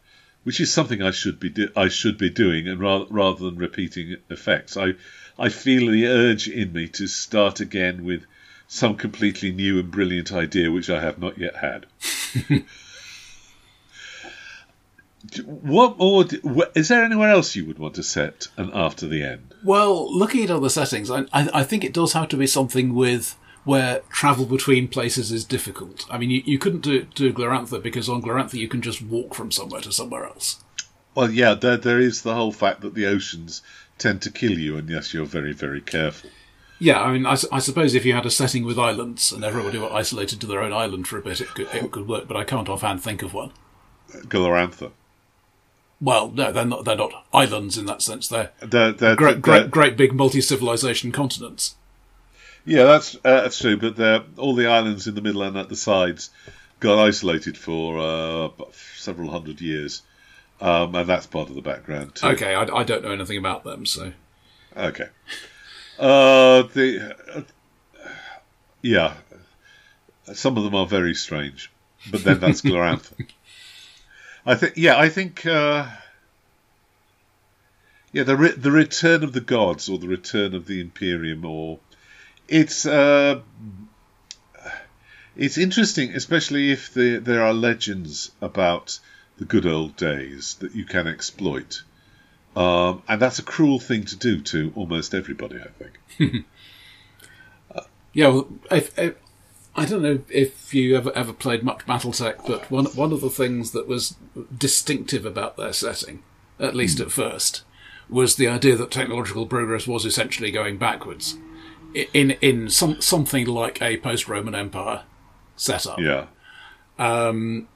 which is something I should be do- I should be doing, and rather rather than repeating effects, I I feel the urge in me to start again with some completely new and brilliant idea which I have not yet had. What d- Is there anywhere else you would want to set an after the end? Well, looking at other settings, I, I, I think it does have to be something with where travel between places is difficult. I mean, you, you couldn't do do Glorantha because on Glorantha you can just walk from somewhere to somewhere else. Well, yeah, there there is the whole fact that the oceans tend to kill you unless you're very very careful. Yeah, I mean, I suppose if you had a setting with islands and everybody were isolated to their own island for a bit, it could, it could work. But I can't offhand think of one. Glorantha. Well, no, they're not. They're not islands in that sense. They're They're, they're, great, they're- great, great big multi-civilization continents. Yeah, that's uh, that's true. But all the islands in the middle and at the sides got isolated for uh, several hundred years, um, and that's part of the background too. Okay, I, I don't know anything about them, so Okay. Uh, the uh, yeah, some of them are very strange, but then that's Glorantha. I think, yeah, I think, uh, yeah, the re- the return of the gods or the return of the Imperium, or it's uh, it's interesting, especially if the, there are legends about the good old days that you can exploit. Um, and that's a cruel thing to do to almost everybody, I think. yeah, well, if, if, I don't know if you ever ever played much BattleTech, but one one of the things that was distinctive about their setting, at least mm. at first, was the idea that technological progress was essentially going backwards in in some something like a post Roman Empire setup. Yeah. Um,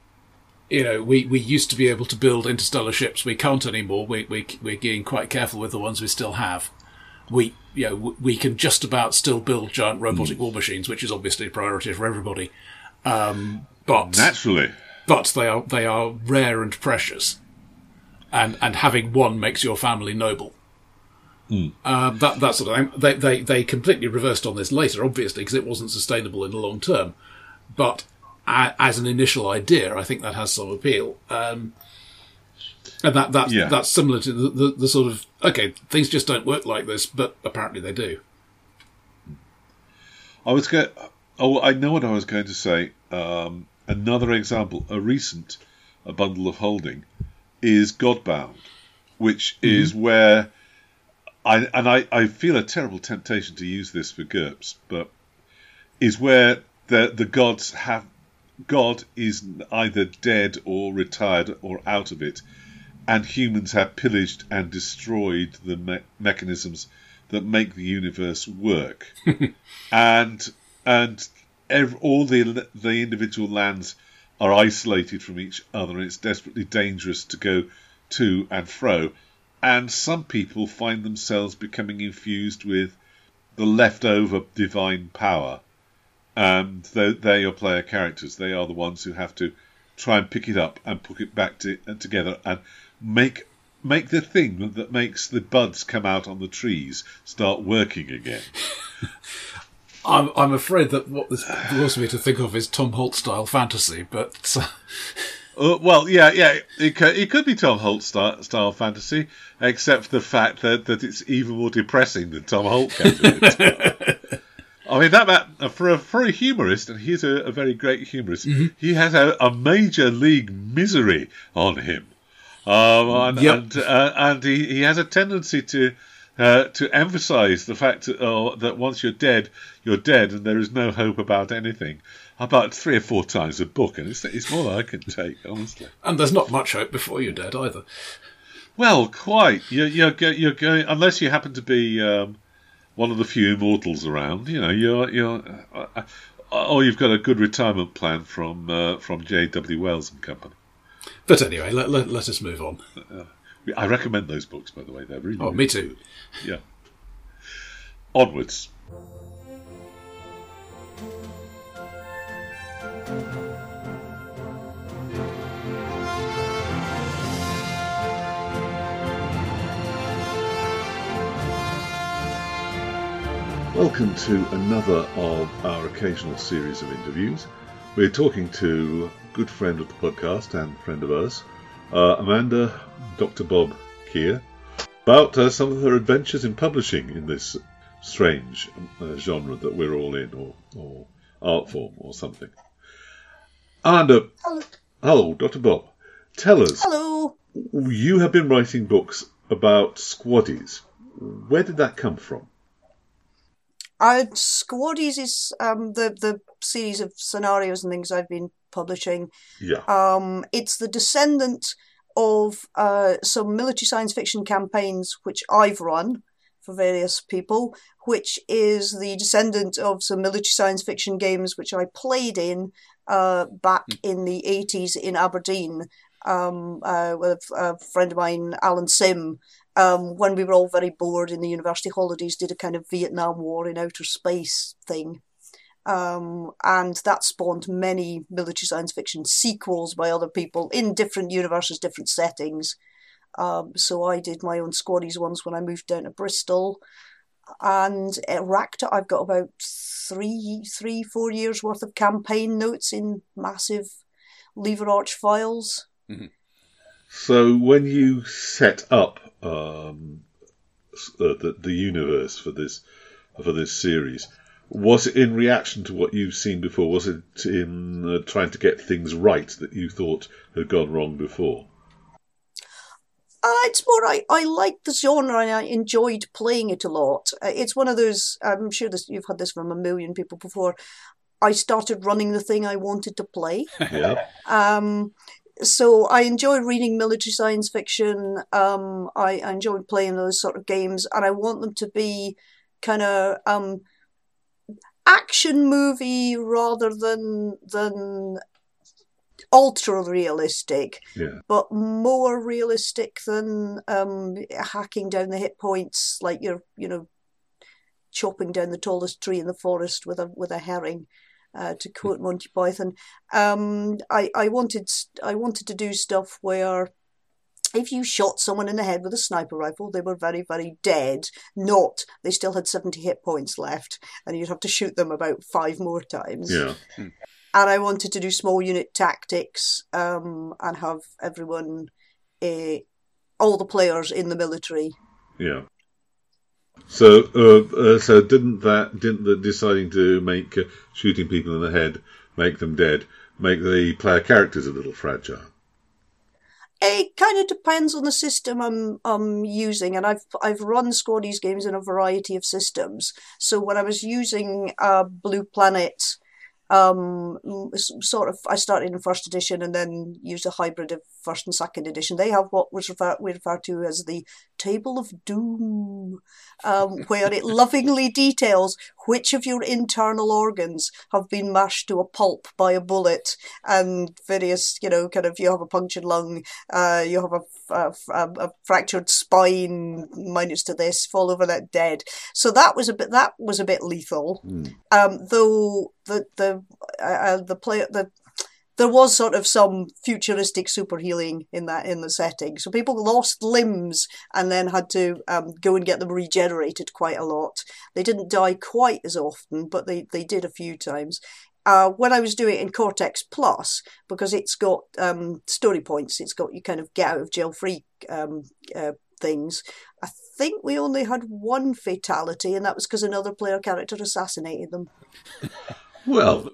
you know, we, we used to be able to build interstellar ships. We can't anymore. We, we, we're getting quite careful with the ones we still have. We, you know, we can just about still build giant robotic mm. war machines, which is obviously a priority for everybody. Um, but naturally, but they are they are rare and precious, and and having one makes your family noble. Mm. Uh, that that sort of thing. They, they they completely reversed on this later, obviously, because it wasn't sustainable in the long term. But as an initial idea, I think that has some appeal. Um, and that that's yeah. that's similar to the, the, the, sort of okay, things just don't work like this, but apparently they do. I was going. Oh, I know what I was going to say. Um, another example, a recent, a bundle of holding, is Godbound, which mm-hmm. is where I and I, I feel a terrible temptation to use this for GURPS, but is where the the gods have God is either dead or retired or out of it, and humans have pillaged and destroyed the me- mechanisms that make the universe work, and and every, all the the individual lands are isolated from each other, and it's desperately dangerous to go to and fro. And some people find themselves becoming infused with the leftover divine power and they, they're your player characters. They are the ones who have to try and pick it up and put it back to, uh, together and make make the thing that makes the buds come out on the trees start working again. I'm I'm afraid that what this draws me to think of is Tom Holt style fantasy, but. Uh... Uh, well, yeah, yeah, it could, it could be Tom Holt style, style fantasy, except for the fact that, that it's even more depressing than Tom Holt can do it. I mean that, that for a for a humorist, and he's a, a very great humorist. Mm-hmm. He has a, a, major league misery on him, um, and yep. and, uh, and he, he has a tendency to uh, to emphasise the fact that, uh, that once you're dead, you're dead, and there is no hope about anything. About three or four times a book, and it's, it's more than I can take, honestly. And there's not much hope before you're dead either. Well, quite. You're, you're, you're going unless you happen to be. Um, one of the few immortals around. You know, you're you're. Uh, oh, you've got a good retirement plan from uh, from J.W. Wells and Company. But anyway, let, let, let us move on. Uh, I recommend those books, by the way. They're really. Oh, me too. Yeah. Onwards. Welcome to another of our occasional series of interviews. We're talking to a good friend of the podcast and friend of ours, uh, Amanda Dr. Bob Keir, about uh, some of her adventures in publishing in this strange uh, genre that we're all in, or, or art form, or something. Amanda, hello. hello, Dr. Bob. Tell us. Hello. You have been writing books about squaddies. Where did that come from? Uh, Squaddies is um, the the series of scenarios and things I've been publishing. Yeah. Um, it's the descendant of uh, some military science fiction campaigns which I've run for various people, which is the descendant of some military science fiction games which I played in uh, back mm. in the 80s in Aberdeen um, uh, with a friend of mine, Alan Sim, um, when we were all very bored in the university holidays, did a kind of Vietnam War in outer space thing. Um, and that spawned many military science fiction sequels by other people in different universes, different settings. Um, so I did my own Squaddies ones when I moved down to Bristol. And at Rakta, I've got about three, three, four years worth of campaign notes in massive lever arch files. Mm-hmm. So when you set up um, uh, the, the universe for this for this series, was it in reaction to what you've seen before? Was it in uh, trying to get things right that you thought had gone wrong before? Uh, it's more I, I liked the genre and I enjoyed playing it a lot. Uh, it's one of those I'm sure this, you've had this from a million people before. I started running the thing I wanted to play. Yeah. Um, so I enjoy reading military science fiction. Um, I, I enjoy playing those sort of games, and I want them to be kind of um, action movie rather than than ultra realistic, Yeah. but more realistic than um, hacking down the hit points like you're you know chopping down the tallest tree in the forest with a with a herring. Uh, to quote Monty Python, um, I, I wanted I wanted to do stuff where if you shot someone in the head with a sniper rifle, they were very, very dead. Not they still had 70 hit points left, and you'd have to shoot them about five more times. Yeah. And I wanted to do small unit tactics um, and have everyone, uh, all the players in the military. Yeah. So, uh, uh, so didn't that didn't the deciding to make uh, shooting people in the head make them dead make the player characters a little fragile? It kind of depends on the system I'm I'm using, and I've I've run Squaddies games in a variety of systems. So when I was using uh, Blue Planet, um, sort of, I started in first edition and then used a hybrid of first and second edition. They have what was refer- we refer to as the Table of Doom, um, where it lovingly details which of your internal organs have been mashed to a pulp by a bullet, and various, you know, kind of you have a punctured lung, uh, you have a, a, a, a fractured spine, minus to this, fall over that dead. So that was a bit that was a bit lethal. Um, though the the uh, uh, the play the there was sort of some futuristic super healing in that in the setting. So people lost limbs and then had to um, go and get them regenerated quite a lot. They didn't die quite as often, but they, they did a few times. Uh, when I was doing it in Cortex Plus, because it's got um, story points, it's got you kind of get out of jail free um, uh, things. I think we only had one fatality, and that was because another player character assassinated them. Well,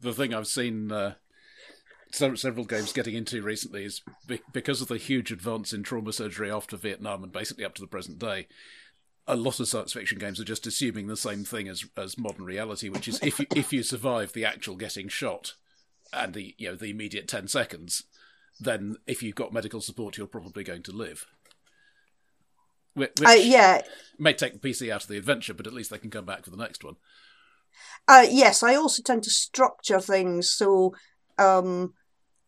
the thing I've seen uh, several, several games getting into recently is be- because of the huge advance in trauma surgery after Vietnam and basically up to the present day. A lot of science fiction games are just assuming the same thing as as modern reality, which is if you, if you survive the actual getting shot and the you know the immediate ten seconds, then if you've got medical support, you're probably going to live. Which Uh, yeah, may take the PC out of the adventure, but at least they can come back for the next one. Uh, yes, I also tend to structure things so um,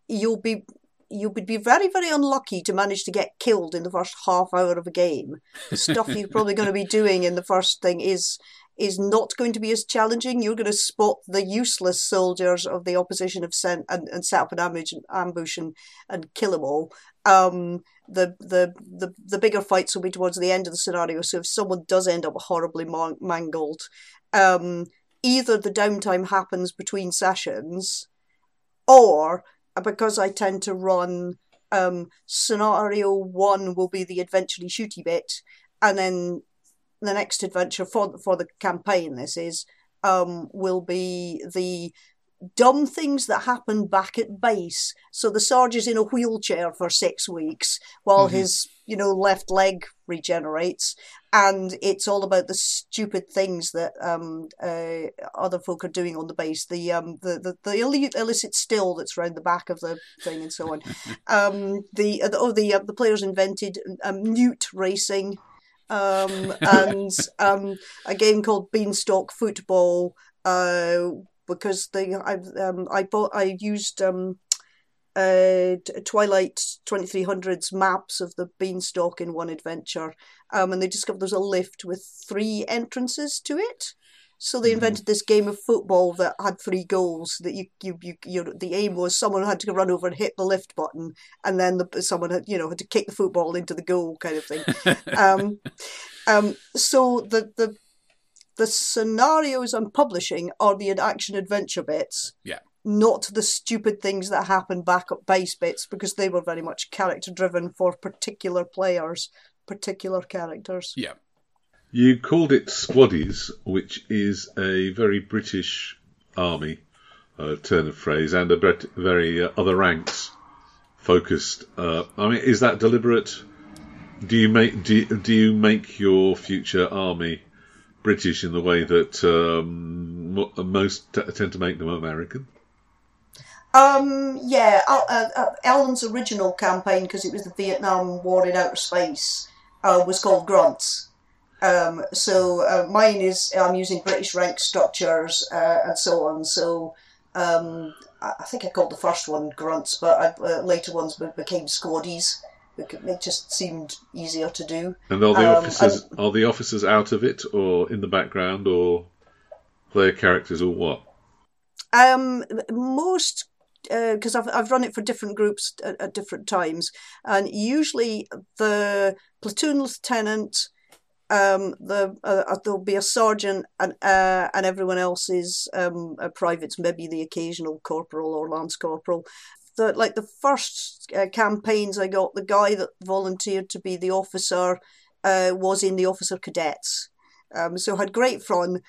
you'll be you would be very very unlucky to manage to get killed in the first half hour of a game. The stuff you're probably going to be doing in the first thing is is not going to be as challenging. You're going to spot the useless soldiers of the opposition sent and, and set up an ambush, ambush and, and kill them all. Um, the, the the the bigger fights will be towards the end of the scenario. So if someone does end up horribly man- mangled, um, either the downtime happens between sessions or because I tend to run um, scenario one will be the adventure shooty bit, and then the next adventure for for the campaign this is um, will be the dumb things that happen back at base. So the Sarge is in a wheelchair for six weeks while his you know left leg regenerates, and it's all about the stupid things that um, uh, other folk are doing on the base. The um, the the, the illi- illicit still that's round the back of the thing and so on. um, the uh, the- oh the uh, the players invented um, newt racing. Um, and um, a game called Beanstalk Football, uh, because they I um I bought I used um uh Twilight 2300's maps of the beanstalk in one adventure um and they discovered there's a lift with three entrances to it. So they invented this game of football that had three goals that you you you, you the aim was someone had to run over and hit the lift button and then the, someone had you know had to kick the football into the goal kind of thing. Um um so the the the scenarios I'm publishing are the action adventure bits. Yeah. not the stupid things that happen back at base bits because they were very much character driven for particular players, particular characters. Yeah. You called it Squaddies, which is a very British army uh, turn of phrase and a very uh, other ranks focused. Uh, I mean, is that deliberate? Do you make do, do you make your future army British in the way that um, most t- tend to make them American? Um, yeah, uh, uh, Alan's original campaign, because it was the Vietnam War in outer space, uh, was called Grunts. Um, so uh, mine is I'm using British rank structures uh, and so on. So um, I think I called the first one grunts, but I, uh, later ones became squaddies. It just seemed easier to do. And are the um, officers and, are the officers out of it, or in the background, or player characters, or what? Um, most because uh, I've I've run it for different groups at, at, different times, and usually the platoon lieutenant um, the uh, uh, there'll be a sergeant and uh, and everyone else is um, a privates, maybe the occasional corporal or lance corporal. The like the first uh, campaigns I got, the guy that volunteered to be the officer uh, was in the officer cadets, um, so had great fun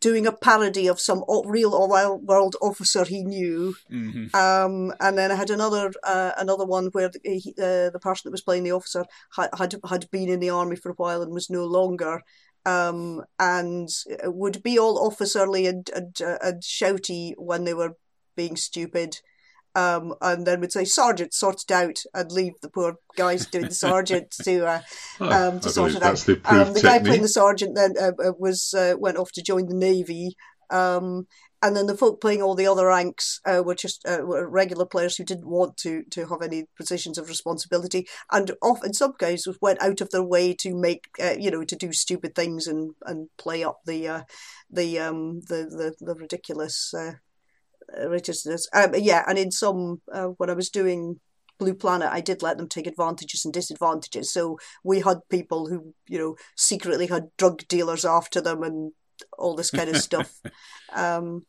doing a parody of some real world officer he knew. Mm-hmm. Um, and then I had another uh, another one where the, he, uh, the person that was playing the officer had, had had been in the army for a while and was no longer. Um, and would be all officerly and, and, uh, and shouty when they were being stupid um, and then would say, "Sergeant, sort it out," and leave the poor guys doing the sergeant to uh, oh, um, to sort it out. The, um, the guy playing the sergeant then uh, uh, was uh, went off to join the navy. Um, and then the folk playing all the other ranks uh, were just uh, were regular players who didn't want to to have any positions of responsibility, and often some cases went out of their way to make you know to do stupid things and, and play up the the um the the, the ridiculous righteousness. Um, yeah, and in some uh, when I was doing Blue Planet, I did let them take advantages and disadvantages. So we had people who you know secretly had drug dealers after them and all this kind of stuff. Um,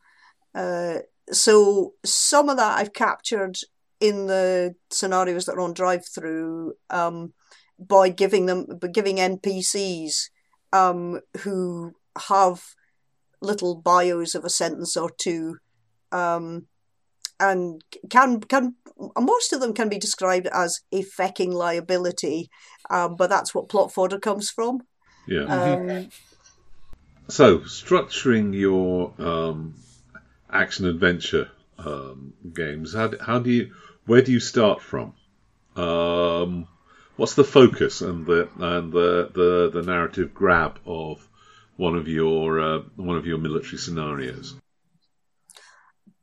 uh, so some of that I've captured in the scenarios that are on DriveThru um, by giving them by giving NPCs um, who have little bios of a sentence or two um, and can can most of them can be described as a fecking liability, um, but that's what plot fodder comes from. Yeah. Um, so structuring your um, action adventure um, games, how do, how do you where do you start from? Um, what's the focus and the and the, the, the narrative grab of one of your uh, one of your military scenarios?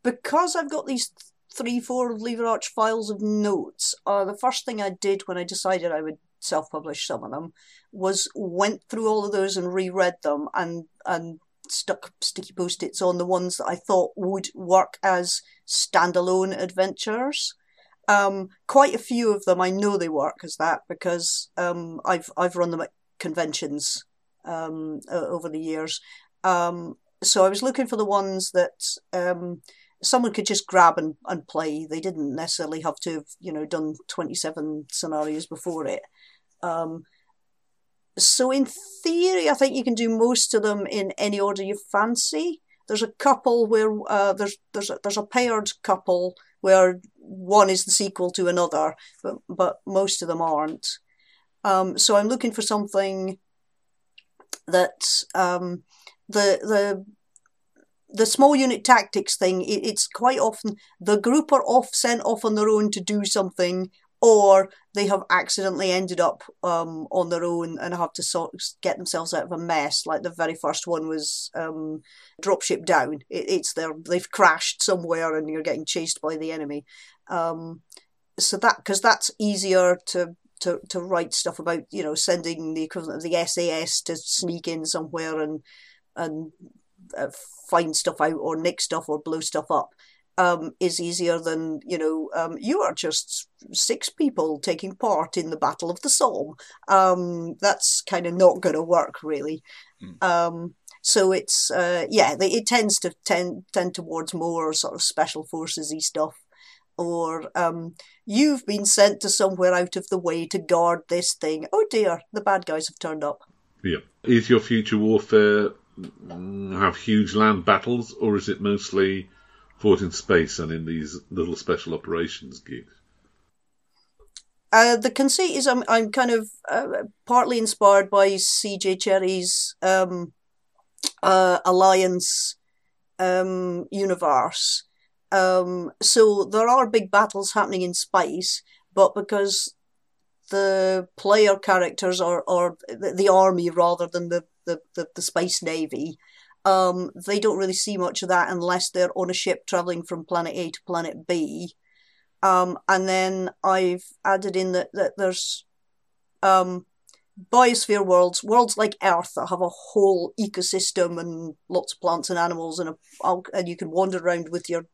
Because I've got these three, four Lever Arch files of notes, uh, the first thing I did when I decided I would self publish some of them was went through all of those and reread them and and stuck sticky post its on the ones that I thought would work as standalone adventures. Um, quite a few of them I know they work as that because um, I've I've run them at conventions um, over the years. Um, so I was looking for the ones that um, someone could just grab and, and play. They didn't necessarily have to have, you know, done 27 scenarios before it. Um, so in theory, I think you can do most of them in any order you fancy. There's a couple where uh, there's there's a, there's a paired couple where one is the sequel to another, but but most of them aren't. Um, so I'm looking for something that um, the the the small unit tactics thing, it, it's quite often the group are off sent off on their own to do something, or they have accidentally ended up um, on their own and have to sort of get themselves out of a mess. Like the very first one was um, dropship down. It, it's there; they've crashed somewhere and you're getting chased by the enemy. Um, so that because that's easier to to, to write stuff about, you know, sending the equivalent of the SAS to sneak in somewhere and and uh, find stuff out or nick stuff or blow stuff up um, is easier than you know um, you are just six people taking part in the battle of the somme um, that's kind of not going to work really mm. So it's uh, yeah, they, it tends to tend tend towards more sort of special forcesy stuff, or um, you've been sent to somewhere out of the way to guard this thing. Oh dear, the bad guys have turned up. Yeah, is your future warfare have huge land battles, or is it mostly fought in space and in these little special operations gigs? Uh, the conceit is I'm I'm kind of uh, partly inspired by C.J. Cherryh's um, uh, Alliance um, universe. Um, so there are big battles happening in space, but because the player characters are, are the, the army rather than the, the, the, the space navy, um, they don't really see much of that unless they're on a ship traveling from planet A to planet B. Um, and then I've added in that, that there's um, biosphere worlds, worlds like Earth that have a whole ecosystem and lots of plants and animals, and a, and you can wander around with your,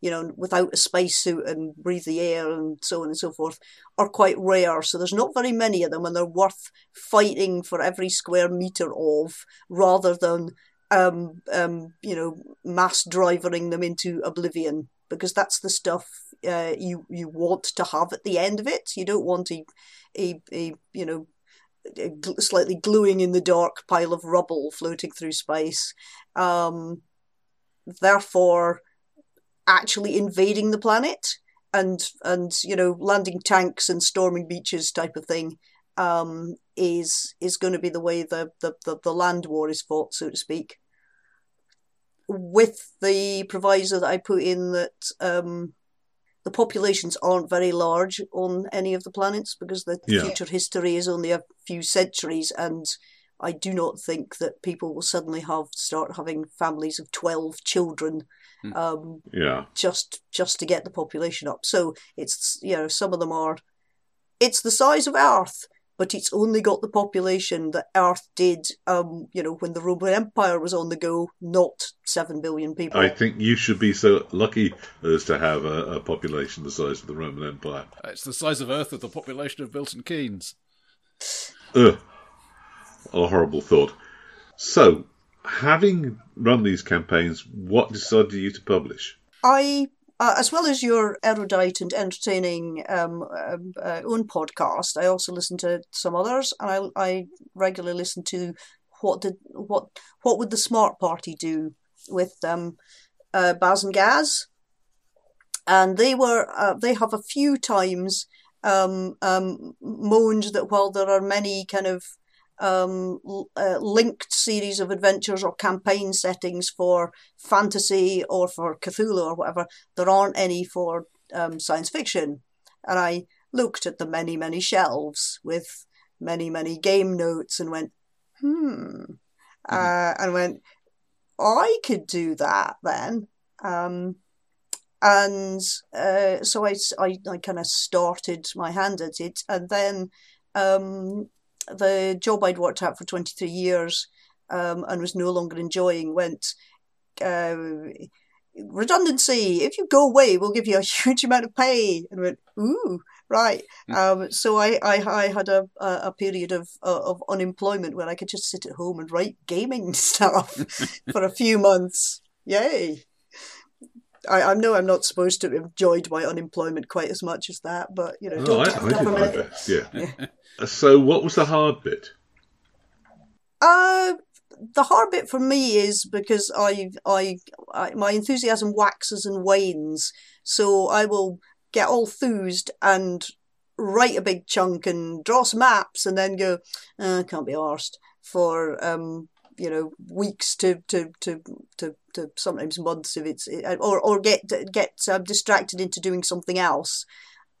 you know, without a spacesuit and breathe the air and so on and so forth, are quite rare. So there's not very many of them, and they're worth fighting for every square meter of, rather than, um, um, you know, mass driving them into oblivion because that's the stuff uh, you you want to have at the end of it. You don't want a a, a you know slightly gluing in the dark pile of rubble floating through space. Um, therefore, actually invading the planet and and you know landing tanks and storming beaches type of thing um, is is going to be the way the, the, the, the land war is fought, so to speak with the proviso that I put in that um, the populations aren't very large on any of the planets because the yeah. future history is only a few centuries, and I do not think that people will suddenly have start having families of twelve children. Hmm. Um, yeah, just just to get the population up. So it's you know some of them are. It's the size of Earth, but it's only got the population that Earth did, um, you know, when the Roman Empire was on the go, not seven billion people. I think you should be so lucky as to have a, a population the size of the Roman Empire. It's the size of Earth of the population of Milton Keynes. Ugh. A horrible thought. So, having run these campaigns, what decided you to publish? I uh, as well as your erudite and entertaining um, um, uh, own podcast, I also listen to some others, and I, I regularly listen to what did what what would the smart party do with um, uh, Baz and Gaz, and they were uh, they have a few times um, um, moaned that while there are many kind of um, uh, linked series of adventures or campaign settings for fantasy or for Cthulhu or whatever. There aren't any for um, science fiction. And I looked at the many, many shelves with many, many game notes and went, hmm, mm-hmm. uh, and went, I could do that then. Um, and uh, so I, I, I kind of started my hand at it. And then um, the job I'd worked at for 23 years um, and was no longer enjoying went, uh, redundancy, if you go away, we'll give you a huge amount of pay. And went, ooh, right. Hmm. Um, so I, I, I had a, a period of, of unemployment where I could just sit at home and write gaming stuff for a few months. Yay. I, I know I'm not supposed to have enjoyed my unemployment quite as much as that, but you know, oh, I, I did my best. Yeah. yeah. So, what was the hard bit? Uh, the hard bit for me is because I, I, I, my enthusiasm waxes and wanes. So I will get all enthused and write a big chunk and draw some maps, and then go, oh, I can't be arsed for um, you know weeks to to to to, to sometimes months if it's or or get get distracted into doing something else.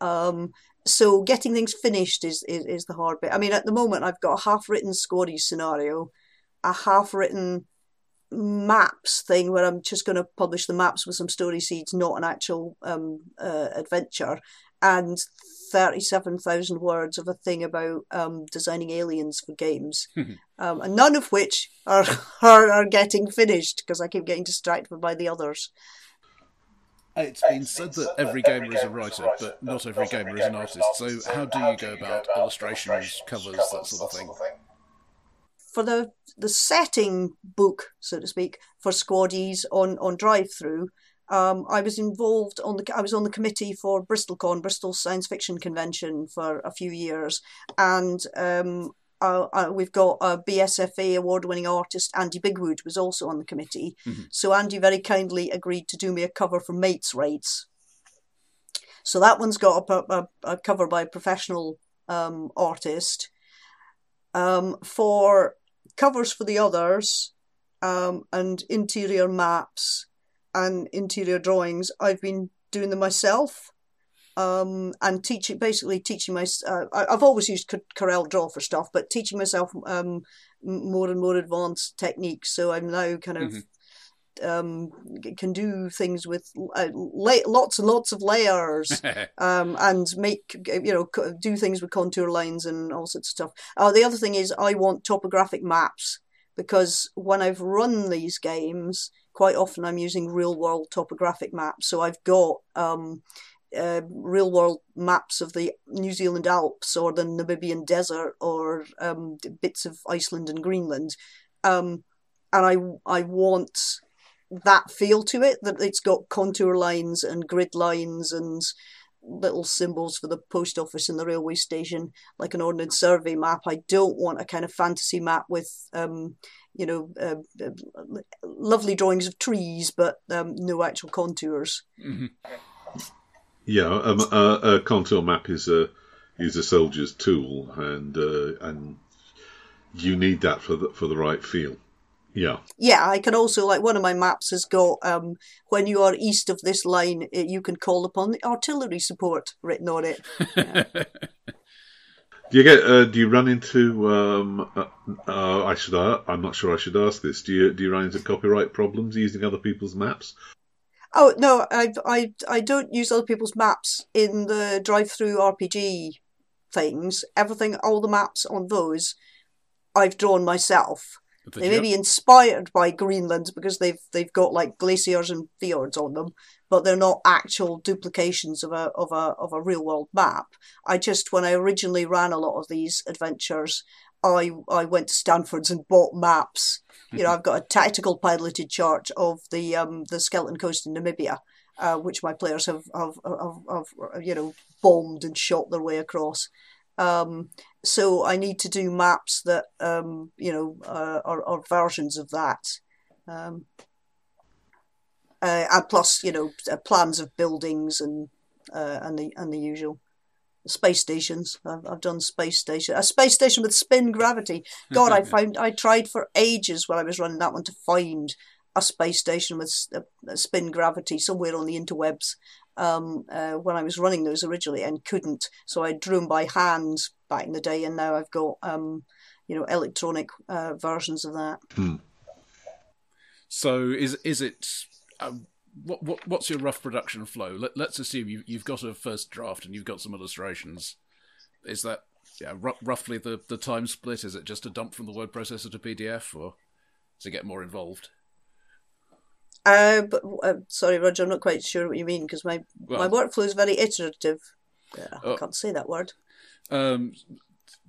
Um, so getting things finished is, is, is the hard bit. I mean, at the moment, I've got a half written Scottish scenario, a half written maps thing where I'm just going to publish the maps with some story seeds, not an actual um, uh, adventure, and 37,000 words of a thing about um, designing aliens for games, um, and none of which are, are, are getting finished because I keep getting distracted by the others. It's been said that every gamer is a writer, but not every gamer is an artist. So, how do you go about illustrations, covers, that sort of thing? for the the setting book, so to speak, for Squaddies on on drive through. Um, I was involved on the I was on the committee for BristolCon, Bristol Science Fiction Convention, for a few years, and um, uh, uh, we've got a BSFA award-winning artist Andy Bigwood was also on the committee. Mm-hmm. So Andy very kindly agreed to do me a cover for Mates Rights. So that one's got a, a, a cover by a professional um, artist. Um, for covers for the others um, and interior maps and interior drawings, I've been doing them myself um, and teaching, basically teaching my. Uh, I've always used CorelDRAW for stuff, but teaching myself um, more and more advanced techniques. So I'm now kind of. Mm-hmm. Um, can do things with uh, la- lots and lots of layers, um, and make you know do things with contour lines and all sorts of stuff. Uh, the other thing is I want topographic maps because when I've run these games, quite often I'm using real world topographic maps. So I've got um, uh, real world maps of the New Zealand Alps or the Namibian desert or um, bits of Iceland and Greenland. Um, and I, I want that feel to it that it's got contour lines and grid lines and little symbols for the post office and the railway station, like an ordnance survey map. I don't want a kind of fantasy map with, um, you know, uh, uh, lovely drawings of trees, but um, no actual contours. Mm-hmm. Yeah, um, a, a, contour map is a is a soldier's tool, and uh, and you need that for the for the right feel. Yeah. Yeah, I can also like one of my maps has got um, when you are east of this line, it, you can call upon the artillery support written on it. Yeah. do you get? Uh, do you run into? Um, uh, uh, I should. Uh, I'm not sure. I should ask this. Do you do you run into copyright problems using other people's maps, Oh no, I I I don't use other people's maps in the DriveThruRPG things. Everything, all the maps on those, I've drawn myself. They may be inspired by Greenland because they've they've got like glaciers and fjords on them, but they're not actual duplications of a of a of a real world map. I just when I originally ran a lot of these adventures, I I went to Stanford's and bought maps you know, I've got a tactical pilotage chart of the um, the Skeleton Coast in Namibia, uh, which my players have, have, have, have, you know, bombed and shot their way across. Um, so I need to do maps that, um, you know, uh, are, are, versions of that. Um, uh, and plus, you know, uh, plans of buildings and uh, and the and the usual space stations. I've, I've done space station, a space station with spin gravity. God, I found I tried for ages when I was running that one to find a space station with a, a spin gravity somewhere on the interwebs. Um, uh, when I was running those originally and couldn't, so I drew them by hand back in the day, and now I've got um, you know electronic uh, versions of that. Hmm. So is is it? Um, what, what what's your rough production flow? Let, us assume you, you've got a first draft and you've got some illustrations. Is that yeah r- roughly the, the time split? Is it just a dump from the word processor to PDF, or does it get more involved? Uh, but, uh, sorry, Roger, I'm not quite sure what you mean because my well, my workflow is very iterative. I uh, can't say that word. Um,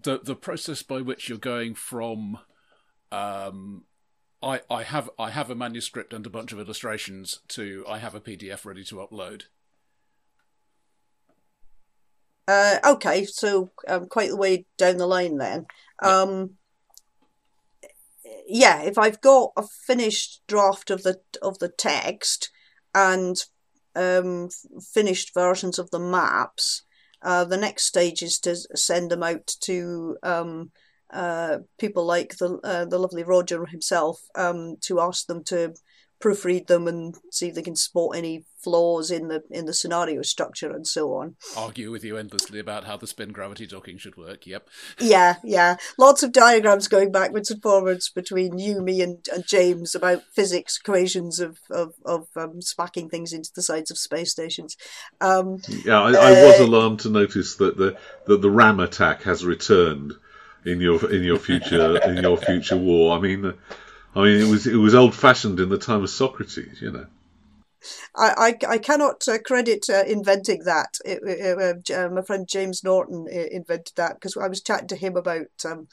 the the process by which you're going from um, I, I have I have a manuscript and a bunch of illustrations to I have a PDF ready to upload. Uh, okay, so um, quite the way down the line then. Um, yeah, if I've got a finished draft of the of the text and um, finished versions of the maps, uh, the next stage is to send them out to um, uh, people like the uh, the lovely Roger himself um, to ask them to proofread them and see if they can spot any flaws in the in the scenario structure and so on. Argue with you endlessly about how the spin gravity docking should work. Yep. Yeah, yeah. Lots of diagrams going backwards and forwards between you, me, and, and James about physics equations of of, of um, smacking things into the sides of space stations. Um, yeah, I, I was uh, alarmed to notice that the that the ram attack has returned in your in your future in your future war. I mean, I mean it was it was old fashioned in the time of Socrates, you know. I, I, I cannot uh, credit uh, inventing that. It, it, uh, my friend James Norton invented that because I was chatting to him about um,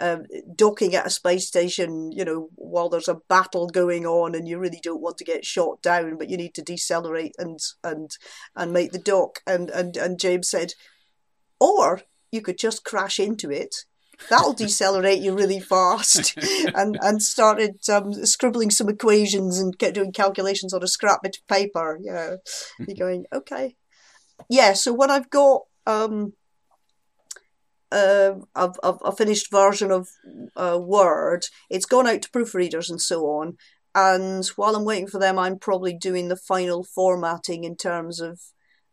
um, docking at a space station, you know, while there's a battle going on and you really don't want to get shot down, but you need to decelerate and and and make the dock. And and and James said, or you could just crash into it that'll decelerate you really fast. And and started um, scribbling some equations and get doing calculations on a scrap bit of paper You know, you're going okay. Yeah so when i've got um uh, a, a, a finished version of uh, word it's gone out to proofreaders and so on. And while i'm waiting for them i'm probably doing the final formatting in terms of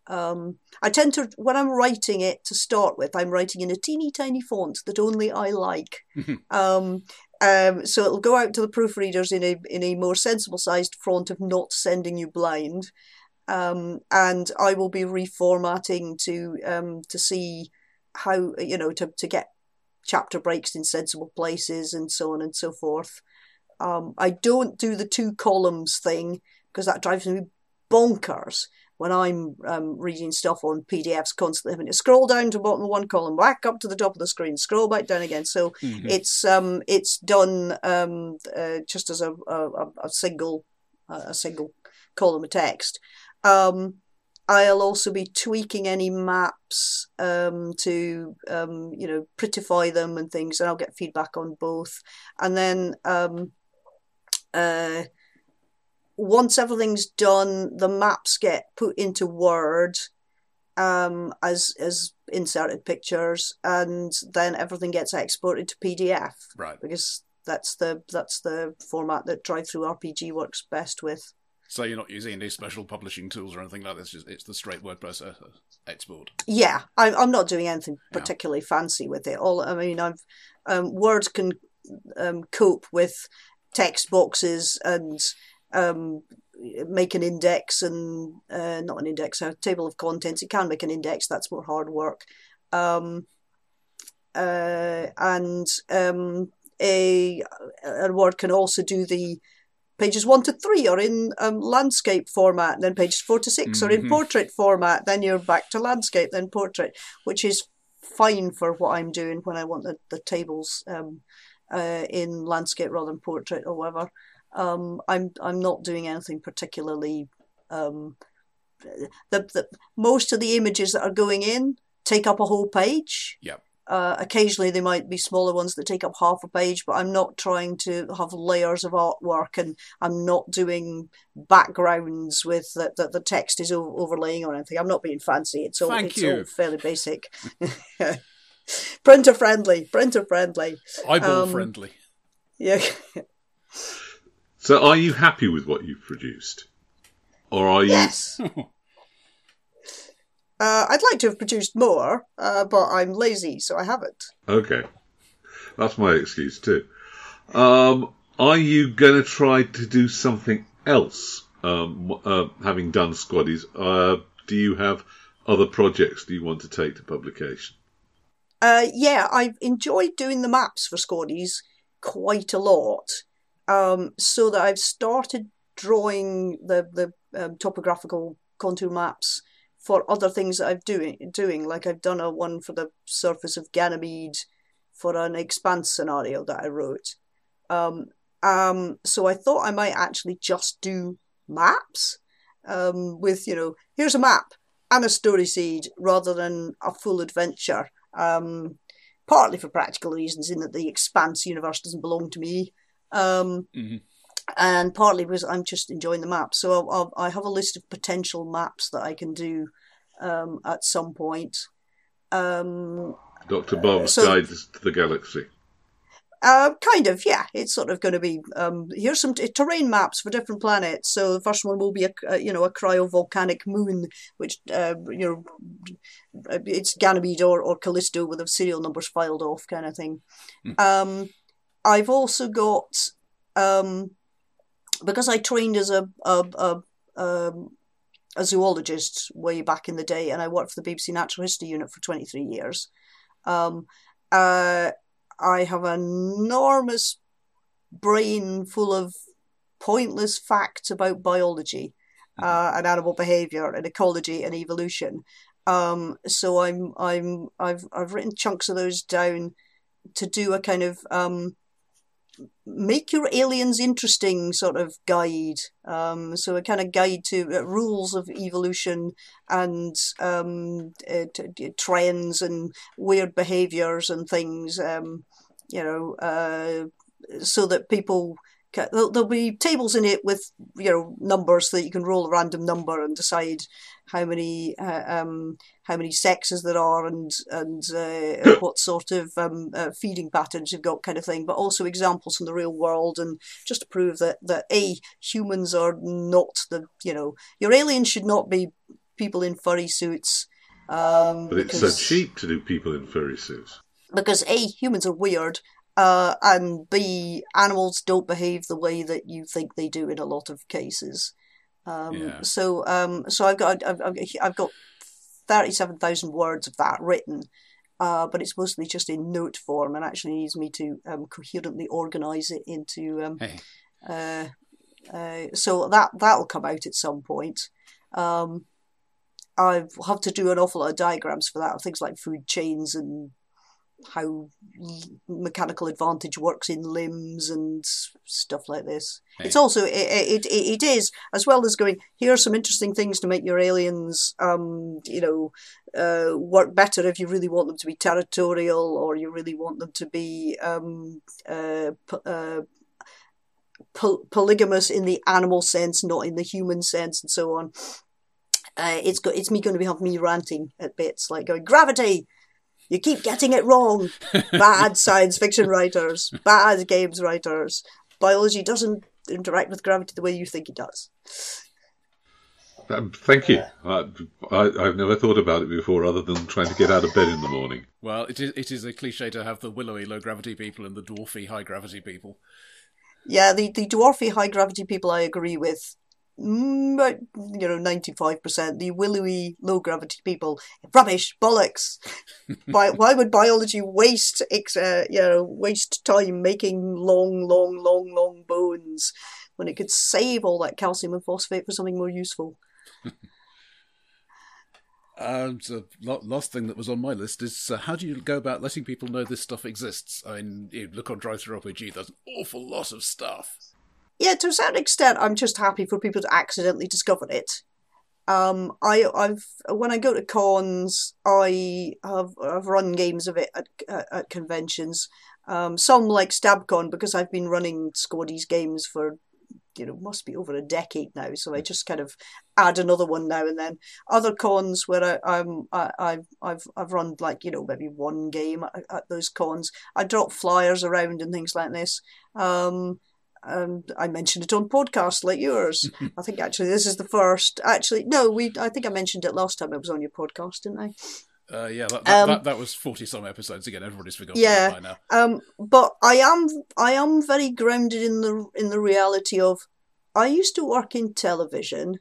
um, I tend to, when I'm writing it to start with, I'm writing in a teeny tiny font that only I like. um, um, so it'll go out to the proofreaders in a in a more sensible sized font of not sending you blind. Um, and I will be reformatting to um, to see how you know to to get chapter breaks in sensible places and so on and so forth. Um, I don't do the two columns thing because that drives me bonkers when I'm um, reading stuff on PDFs constantly having to scroll down to the bottom of one column, back up to the top of the screen, scroll back down again. So mm-hmm. it's um, it's done um, uh, just as a, a, a single a single column of text. Um, I'll also be tweaking any maps um, to um, you know prettify them and things, and I'll get feedback on both. And then um, uh, once everything's done, the maps get put into Word um, as as inserted pictures, and then everything gets exported to PDF. Right. Because that's the that's the format that DriveThruRPG works best with. So you're not using any special publishing tools or anything like this. It's the straight word processor export. Yeah, I'm I'm not doing anything particularly yeah. fancy with it. All I mean, I've um, Word can um, cope with text boxes and um, make an index and uh, not an index, a table of contents. It can make an index. That's more hard work. Um, uh, and um, a, a word can also do the pages one to three are in um, landscape format, then pages four to 6 mm-hmm. are in portrait format. Then you're back to landscape, then portrait, which is fine for what I'm doing when I want the, the tables um, uh, in landscape rather than portrait or whatever. Um, I'm I'm not doing anything particularly. Um, the, the most of the images that are going in take up a whole page. Yeah. Uh, occasionally, there might be smaller ones that take up half a page, but I'm not trying to have layers of artwork, and I'm not doing backgrounds with that the, the, text is overlaying or anything. I'm not being fancy. It's all Thank it's you. all fairly basic. printer friendly, printer friendly, eyeball um, friendly. Yeah. So, are you happy with what you've produced, or are you? Yes. uh, I'd like to have produced more, uh, but I'm lazy, so I haven't. Okay, that's my excuse too. Um, are you going to try to do something else? Um, uh, having done Squaddies, uh, do you have other projects that you want to take to publication? Uh, yeah, I've enjoyed doing the maps for Squaddies quite a lot um, so that I've started drawing the the um, topographical contour maps for other things that I've doing doing. Like I've done a one for the surface of Ganymede for an expanse scenario that I wrote. Um, um, so I thought I might actually just do maps um, with you know here's a map and a story seed rather than a full adventure. Um, partly for practical reasons, in that the expanse universe doesn't belong to me. Um, mm-hmm. And partly because I'm just enjoying the map. So I'll, I'll, i have a list of potential maps that I can do um, at some point. Um, Dr. Bob's so, Guide to the Galaxy. Uh, kind of, yeah. It's sort of going to be um, here's some t- terrain maps for different planets. So the first one will be a, a you know a cryovolcanic moon, which uh, you know it's Ganymede or, or Callisto with the serial numbers filed off, kind of thing. Mm. Um, I've also got um, because I trained as a a, a, um, a zoologist way back in the day, and I worked for the BBC Natural History Unit for twenty three years. Um, uh, I have an enormous brain full of pointless facts about biology. uh, and animal behavior and ecology and evolution. Um, so I'm I'm I've I've written chunks of those down to do a kind of um, make your aliens interesting sort of guide. Um, so a kind of guide to uh, rules of evolution and um, uh, t- trends and weird behaviors and things. Um, you know, uh, so that people There'll, there'll, be tables in it with you know numbers so that you can roll a random number and decide how many uh, um, how many sexes there are and and uh, what sort of um, uh, feeding patterns you've got, kind of thing. But also examples from the real world and just to prove that that a humans are not the you know your aliens should not be people in furry suits. Um, but it's so cheap to do people in furry suits. Because a humans are weird uh, and B, animals don't behave the way that you think they do in a lot of cases. Um, yeah. So, um, so I've got I've, I've got thirty-seven thousand words of that written, uh, but it's mostly just in note form, and actually needs me to um, coherently organise it into. Um, hey. uh, uh, so that that'll come out at some point. Um, I have to do an awful lot of diagrams for that, things like food chains and how mechanical advantage works in limbs and stuff like this. Hey. It's also it, it, it is as well as going. Here are some interesting things to make your aliens, um, you know, uh, work better if you really want them to be territorial or you really want them to be um, uh, uh, polygamous in the animal sense, not in the human sense, and so on. Uh, it's got it's me going to be having me ranting at bits like going gravity you keep getting it wrong. Bad science fiction writers, bad games writers. Biology doesn't interact with gravity the way you think it does. Um, thank you. I, have never thought about it before, other than trying to get out of bed in the morning. Well, it is, it is a cliche to have the willowy low gravity people and the dwarfy high gravity people. Yeah, the, the dwarfy high gravity people I agree with Mm, you know, 95%, the willowy, low gravity people, rubbish, bollocks. why, why would biology waste, uh, you know, waste time making long, long, long, long bones when it could save all that calcium and phosphate for something more useful? Um, so last thing that was on my list is uh, how do you go about letting people know this stuff exists? I mean, you look on DriveThruRPG, there's an awful lot of stuff yeah, to a certain extent, I'm just happy for people to accidentally discover it. Um, I, I've when I go to cons, I have I've run games of it at at, at conventions. Um, some like StabCon because I've been running Squaddies games for you know must be over a decade now. So I just kind of add another one now and then. Other cons where I, I'm I, I've I've I've run like you know maybe one game at, at those cons. I drop flyers around and things like this. Um, and I mentioned it on podcasts like yours. I think actually this is the first. Actually, no, we. I think I mentioned it last time I was on your podcast, didn't I? Uh, yeah, that, that, um, that, that, was forty some episodes again. Everybody's forgotten yeah, by now. Um, but I am I am very grounded in the in the reality of I used to work in television.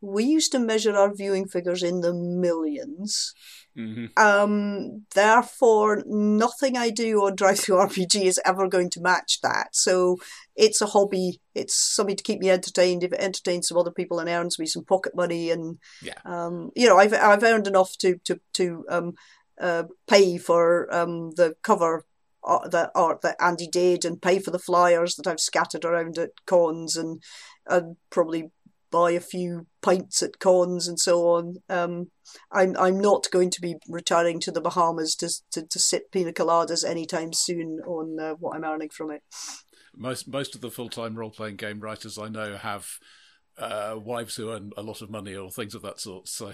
We used to measure our viewing figures in the 1000000s mm-hmm. Um, therefore, nothing I do on Drive Through RPG is ever going to match that. So it's a hobby. It's something to keep me entertained. If it entertains some other people and earns me some pocket money, and yeah. um, you know, I've I've earned enough to to to um, uh, pay for um, the cover uh, the art that Andy did, and pay for the flyers that I've scattered around at cons, and and probably buy a few pints at cons and so on. Um, I'm I'm not going to be retiring to the Bahamas to to, to sip pina coladas anytime soon on uh, what I'm earning from it most most of the full time role playing game writers I know have uh, wives who earn a lot of money or things of that sort. So.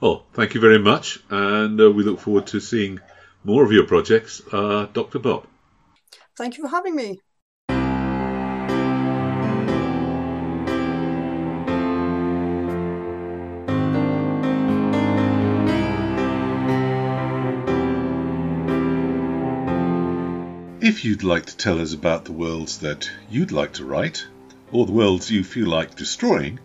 Well, thank you very much, and uh, we look forward to seeing more of your projects, uh, Dr. Bob. Thank you for having me. If you'd like to tell us about the worlds that you'd like to write, or the worlds you feel like destroying,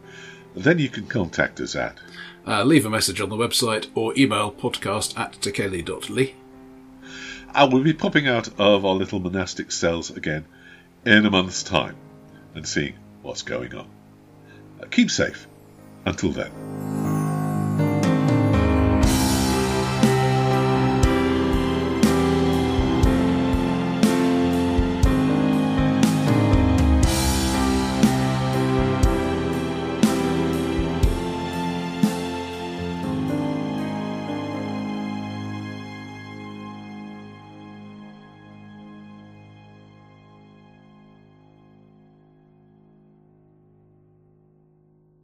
then you can contact us at. Uh, leave a message on the website or email podcast at tekeli.ly. And we'll be popping out of our little monastic cells again in a month's time and seeing what's going on. Uh, keep safe. Until then.